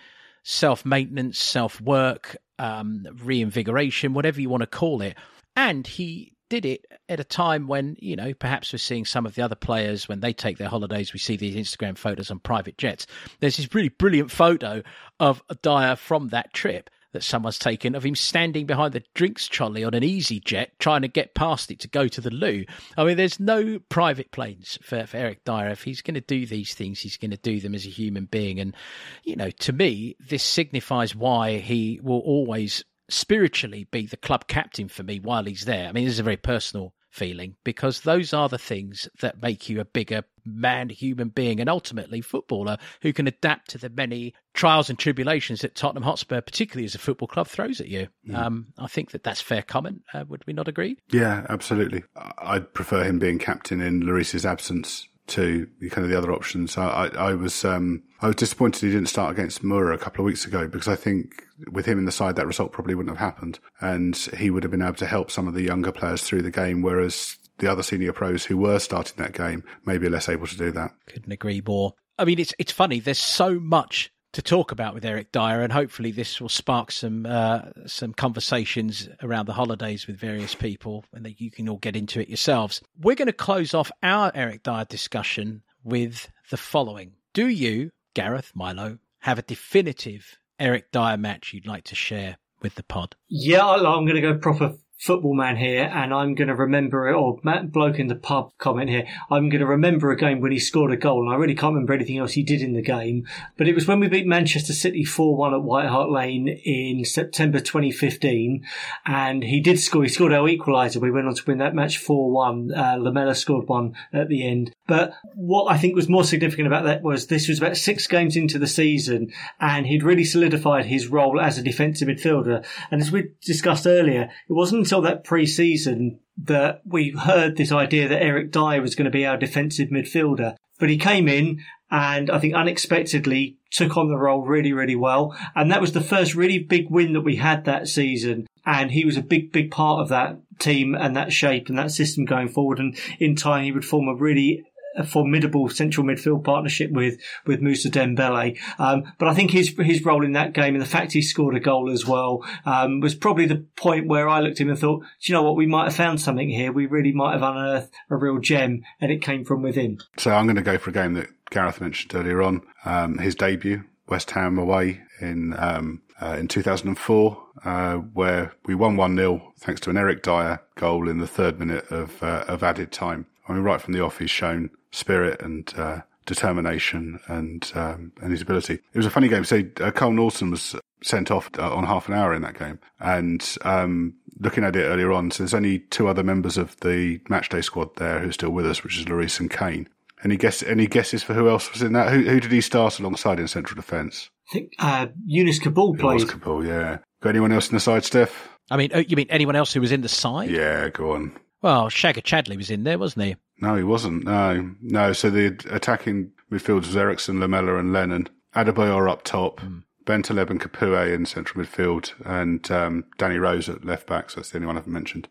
[SPEAKER 1] self maintenance, self work, um, reinvigoration, whatever you want to call it. And he did it at a time when, you know, perhaps we're seeing some of the other players when they take their holidays, we see these Instagram photos on private jets. There's this really brilliant photo of Dier from that trip that someone's taken of him standing behind the drinks trolley on an easy jet trying to get past it to go to the loo. I mean, there's no private planes for, for Eric Dier. If he's going to do these things, he's going to do them as a human being. And, you know, to me, this signifies why he will always spiritually be the club captain for me while he's there. I mean, this is a very personal feeling because those are the things that make you a bigger man, human being, and ultimately footballer who can adapt to the many trials and tribulations that Tottenham Hotspur, particularly as a football club, throws at you. Mm. Um, I think that that's fair comment. Uh, would we not agree?
[SPEAKER 2] Yeah, absolutely. I'd prefer him being captain in Lloris's absence to kind of the other options. I, I, I was um, I was disappointed he didn't start against Mura a couple of weeks ago because I think with him in the side that result probably wouldn't have happened, and he would have been able to help some of the younger players through the game, whereas the other senior pros who were starting that game maybe less able to do that.
[SPEAKER 1] Couldn't agree more. I mean, it's it's funny. There's so much to talk about with Eric Dier, and hopefully this will spark some uh, some conversations around the holidays with various people, and that you can all get into it yourselves. We're going to close off our Eric Dier discussion with the following: Do you, Gareth Milo, have a definitive Eric Dier match you'd like to share with the pod?
[SPEAKER 3] Yeah, I'm going to go proper football man here, and I'm going to remember it, or Matt Bloke in the pub comment here, I'm going to remember a game when he scored a goal, and I really can't remember anything else he did in the game, but it was when we beat Manchester City 4-1 at White Hart Lane in September 2015, and he did score, he scored our equaliser, we went on to win that match 4-1, uh, Lamela scored one at the end, but what I think was more significant about that was this was about six games into the season, and he'd really solidified his role as a defensive midfielder, and as we discussed earlier, it wasn't until that pre-season that we heard this idea that Eric Dier was going to be our defensive midfielder. But he came in and I think unexpectedly took on the role really, really well. And that was the first really big win that we had that season. And he was a big, big part of that team and that shape and that system going forward. And in time, he would form a really a formidable central midfield partnership with with Moussa Dembele. Um, but I think his his role in that game and the fact he scored a goal as well um, was probably the point where I looked at him and thought, do you know what, we might have found something here. We really might have unearthed a real gem, and it came from within.
[SPEAKER 2] So I'm going to go for a game that Gareth mentioned earlier on, um, his debut, West Ham away in um, uh, in 2004, uh, where we won 1 0 thanks to an Eric Dier goal in the third minute of, uh, of added time. I mean, right from the off, he's shown spirit and uh, determination and um, and his ability. It was a funny game. So uh, Carl Naughton was sent off uh, on half an hour in that game, and um, looking at it earlier on, so there's only two other members of the matchday squad there who are still with us, which is Lloris and Kane. Any guess? Any guesses for who else was in that? Who, who did he start alongside in central defence?
[SPEAKER 3] I think uh, Younes Kaboul played.
[SPEAKER 2] It was yeah. Got anyone else in the side, Steff?
[SPEAKER 1] I mean, oh, you mean anyone else who was in the side?
[SPEAKER 2] Yeah, go on.
[SPEAKER 1] Well, Shagger Chadli was in there, wasn't he?
[SPEAKER 2] No, he wasn't. No, no. So the attacking midfielders was Eriksen, Lamela, and Lennon. Adebayor up top. Mm. Bentaleb and Capoue in central midfield, and um, Danny Rose at left back. So that's the only one I haven't mentioned.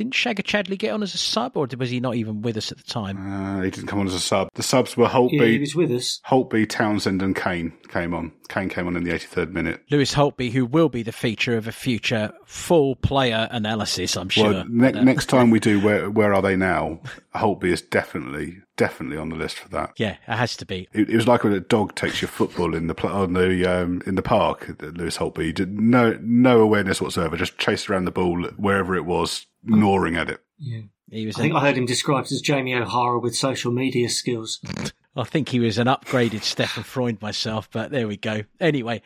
[SPEAKER 1] Didn't Shagger Chadli get on as a sub, or was he not even with us at the time?
[SPEAKER 2] Uh, he didn't come on as a sub. The subs were Holtby.
[SPEAKER 3] Yeah, he was with us.
[SPEAKER 2] Holtby, Townsend, and Kane came on. Kane came on in the 83rd minute.
[SPEAKER 1] Lewis Holtby, who will be the feature of a future full player analysis, I'm sure.
[SPEAKER 2] Well, ne- next time we do, where where are they now? Holtby is definitely definitely on the list for that.
[SPEAKER 1] Yeah, it has to be.
[SPEAKER 2] It, it was like when a dog takes your football in the pl- on the um, in the park. Lewis Holtby did no no awareness whatsoever, just chased around the ball wherever it was, Mm. gnawing at it.
[SPEAKER 3] Yeah. He was I think I heard him described as Jamie O'Hara with social media skills. (laughs)
[SPEAKER 1] I think he was an upgraded Stefan Freund myself, but there we go. Anyway,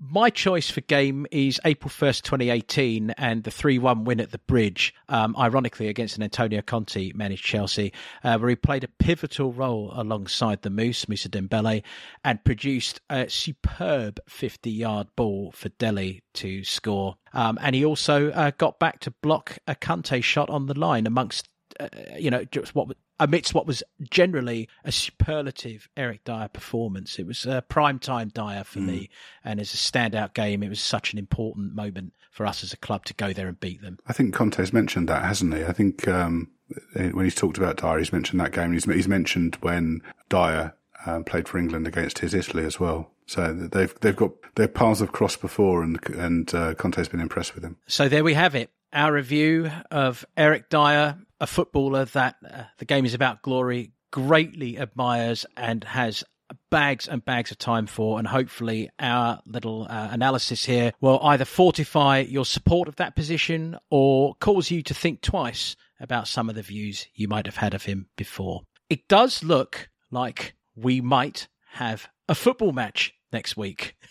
[SPEAKER 1] my choice for game is April 1st, 2018, and the 3 1 win at the bridge, um, ironically against an Antonio Conte managed Chelsea, uh, where he played a pivotal role alongside the Moose, Moussa Dembele, and produced a superb 50 yard ball for Dele to score. Um, and he also uh, got back to block a Conte shot on the line amongst uh, you know, just what amidst what was generally a superlative Eric Dier performance. It was a prime time Dier for mm. me, and as a standout game, it was such an important moment for us as a club to go there and beat them.
[SPEAKER 2] I think Conte's mentioned that, hasn't he? I think um, when he's talked about Dier, he's mentioned that game. He's, he's mentioned when Dier um, played for England against his Italy as well. So they've they've got their paths have crossed before, and and uh, Conte's been impressed with him.
[SPEAKER 1] So there we have it. Our review of Eric Dier a footballer that uh, the game is about glory greatly admires and has bags and bags of time for. And hopefully our little uh, analysis here will either fortify your support of that position or cause you to think twice about some of the views you might have had of him before. It does look like we might have a football match next week. (laughs)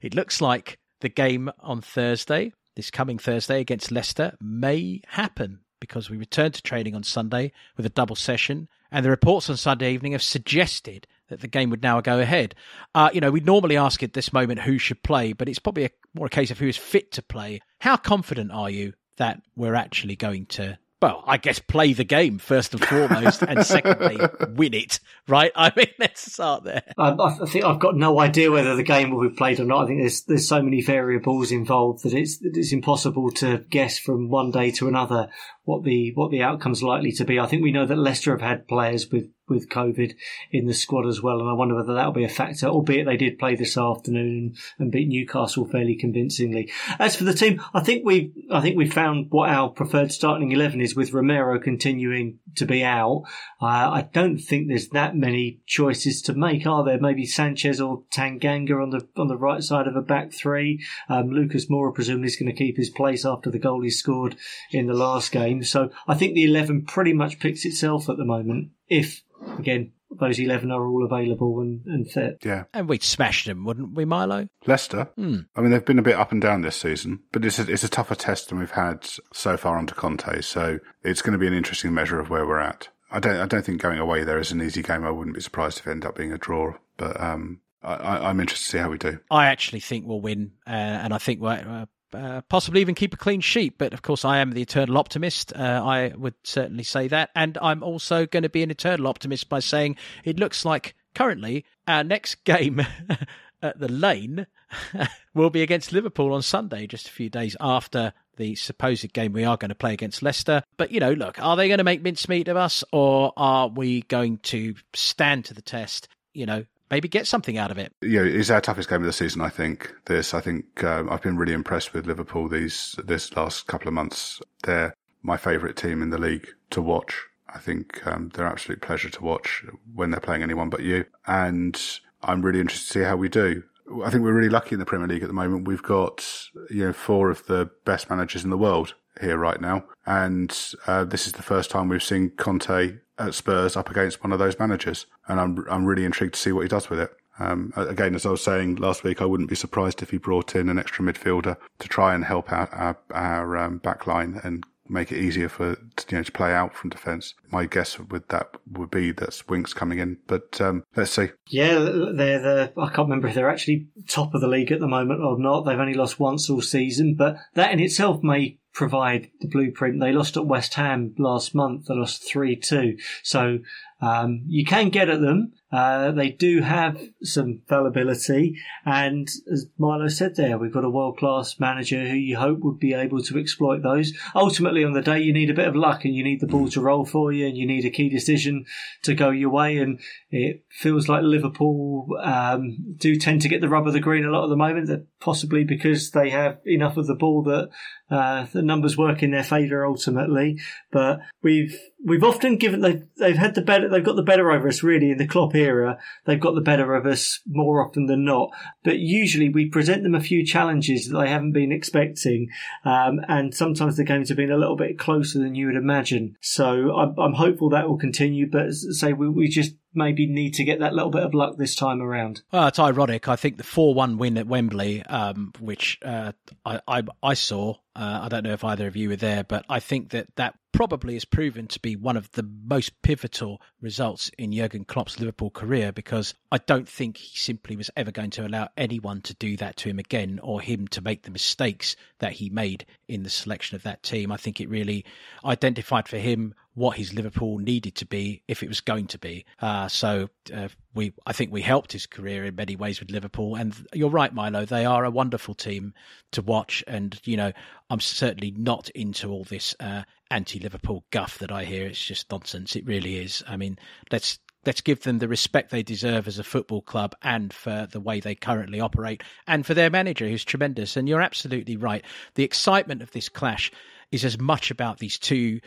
[SPEAKER 1] It looks like the game on thursday this coming thursday against leicester may happen because we returned to training on Sunday with a double session, and the reports on Sunday evening have suggested that the game would now go ahead. Uh, you know, we normally ask at this moment who should play, but it's probably a, more a case of who is fit to play. How confident are you that we're actually going to well, I guess play the game first and foremost, and secondly, (laughs) win it. Right? I mean, (laughs) let's start there.
[SPEAKER 3] Um, I think I've got no idea whether the game will be played or not. I think there's there's so many variables involved that it's it's impossible to guess from one day to another what the what the outcome's likely to be. I think we know that Leicester have had players with with COVID in the squad as well, and I wonder whether that'll be a factor. Albeit they did play this afternoon and beat Newcastle fairly convincingly. As for the team, I think we I think we found what our preferred starting eleven is with Romero continuing to be out. Uh, I don't think there's that many choices to make, are there? Maybe Sanchez or Tanganga on the on the right side of a back three. Um, Lucas Moura presumably is going to keep his place after the goal he scored in the last game. So I think the eleven pretty much picks itself at the moment. If again those 11 are all available and, and fit.
[SPEAKER 2] Yeah.
[SPEAKER 1] And we'd smash them, wouldn't we, Milo?
[SPEAKER 2] Leicester. Mm. I mean, they've been a bit up and down this season, but it's a, it's a tougher test than we've had so far under Conte. So it's going to be an interesting measure of where we're at. I don't, I don't think going away there is an easy game. I wouldn't be surprised if it ended up being a draw, but, um, I, am interested to see how we do.
[SPEAKER 1] I actually think we'll win, uh, and I think we're, uh, uh, possibly even keep a clean sheet. But of course, I am the eternal optimist. Uh, I would certainly say that. And I'm also going to be an eternal optimist by saying it looks like currently our next (laughs) game (laughs) at the lane (laughs) will be against Liverpool on Sunday, just a few days after the supposed game we are going to play against Leicester. But, you know, look, are they going to make mincemeat of us or are we going to stand to the test? You know, maybe get something out of it.
[SPEAKER 2] Yeah, it's our toughest game of the season. I think this. I think um, I've been really impressed with Liverpool these this last couple of months. They're my favourite team in the league to watch. I think um, they're absolute pleasure to watch when they're playing anyone but you. And I'm really interested to see how we do. I think we're really lucky in the Premier League at the moment. We've got you know four of the best managers in the world here right now, and uh, this is the first time we've seen Conte at Spurs up against one of those managers, and I'm I'm really intrigued to see what he does with it. Um, again, as I was saying last week, I wouldn't be surprised if he brought in an extra midfielder to try and help out our, our um, back line and make it easier for you know to play out from defence. My guess with that would be that Winks coming in, but um, let's see.
[SPEAKER 3] Yeah, they're the I can't remember if they're actually top of the league at the moment or not. They've only lost once all season, but that in itself may provide the blueprint. They lost at West Ham last month. They lost 3 2. So um, you can get at them. Uh, they do have some fallibility, and as Milo said there, we've got a world class manager who you hope would be able to exploit those. Ultimately, on the day, you need a bit of luck, and you need the ball to roll for you, and you need a key decision to go your way. And it feels like Liverpool um, do tend to get the rub of the green a lot at the moment, that possibly because they have enough of the ball that uh, the numbers work in their favour ultimately. But we've we've often given they've they've had the better they've got the better over us really in the Klopp era. They've got the better of us more often than not. But usually we present them a few challenges that they haven't been expecting, um, and sometimes the games have been a little bit closer than you would imagine. So I'm, I'm hopeful that will continue. But say we, we just maybe need to get that little bit of luck this time around.
[SPEAKER 1] Well, it's ironic. I think the four-one win at Wembley, um, which uh, I, I, I saw. Uh, I don't know if either of you were there, but I think that that probably has proven to be one of the most pivotal results in Jurgen Klopp's Liverpool career because I don't think he simply was ever going to allow anyone to do that to him again or him to make the mistakes that he made in the selection of that team. I think it really identified for him what his Liverpool needed to be if it was going to be. Uh, so uh, we, I think we helped his career in many ways with Liverpool. And you're right, Milo, they are a wonderful team to watch. And you know, I'm certainly not into all this uh, anti-Liverpool guff that I hear. It's just nonsense. It really is. I mean, let's let's give them the respect they deserve as a football club and for the way they currently operate and for their manager who's tremendous and you're absolutely right the excitement of this clash is as much about these two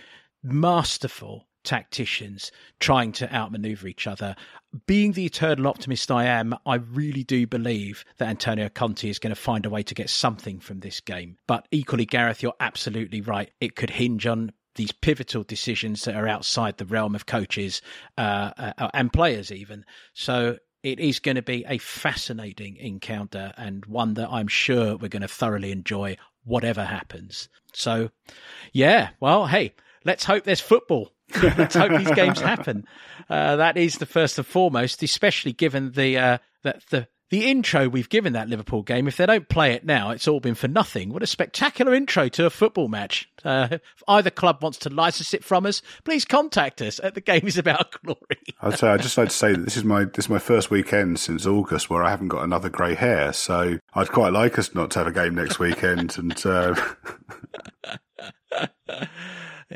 [SPEAKER 1] masterful tacticians trying to outmaneuver each other. Being the eternal optimist I am, I really do believe that Antonio Conte is going to find a way to get something from this game. But equally, Gareth, you're absolutely right. It could hinge on these pivotal decisions that are outside the realm of coaches uh, uh, and players, even. So it is going to be a fascinating encounter and one that I'm sure we're going to thoroughly enjoy, whatever happens. So, yeah, well, hey, let's hope there's football. Let's hope these games happen. Uh, that is the first and foremost, especially given the uh, that the the intro we've given that Liverpool game. If they don't play it now, it's all been for nothing. What a spectacular intro to a football match. Uh, if either club wants to license it from us, please contact us at the Game is About Glory.
[SPEAKER 2] I'd say I'd just like to say that this is my this is my first weekend since August where I haven't got another grey hair. So I'd quite like us not to have a game next weekend and. Uh... (laughs)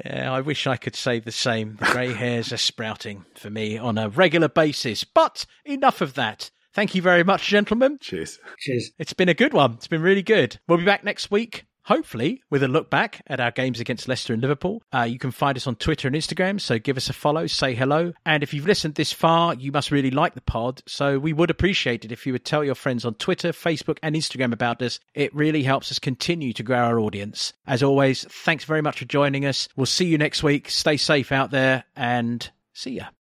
[SPEAKER 1] Yeah, I wish I could say the same. The grey hairs are sprouting for me on a regular basis. But enough of that. Thank you very much, gentlemen.
[SPEAKER 2] Cheers.
[SPEAKER 3] Cheers.
[SPEAKER 1] It's been a good one. It's been really good. We'll be back next week hopefully with a look back at our games against Leicester and Liverpool. Uh, you can find us on Twitter and Instagram, so give us a follow, say hello. And if you've listened this far, you must really like the pod. So we would appreciate it if you would tell your friends on Twitter, Facebook, and Instagram about us. It really helps us continue to grow our audience. As always, thanks very much for joining us. We'll see you next week. Stay safe out there and see ya.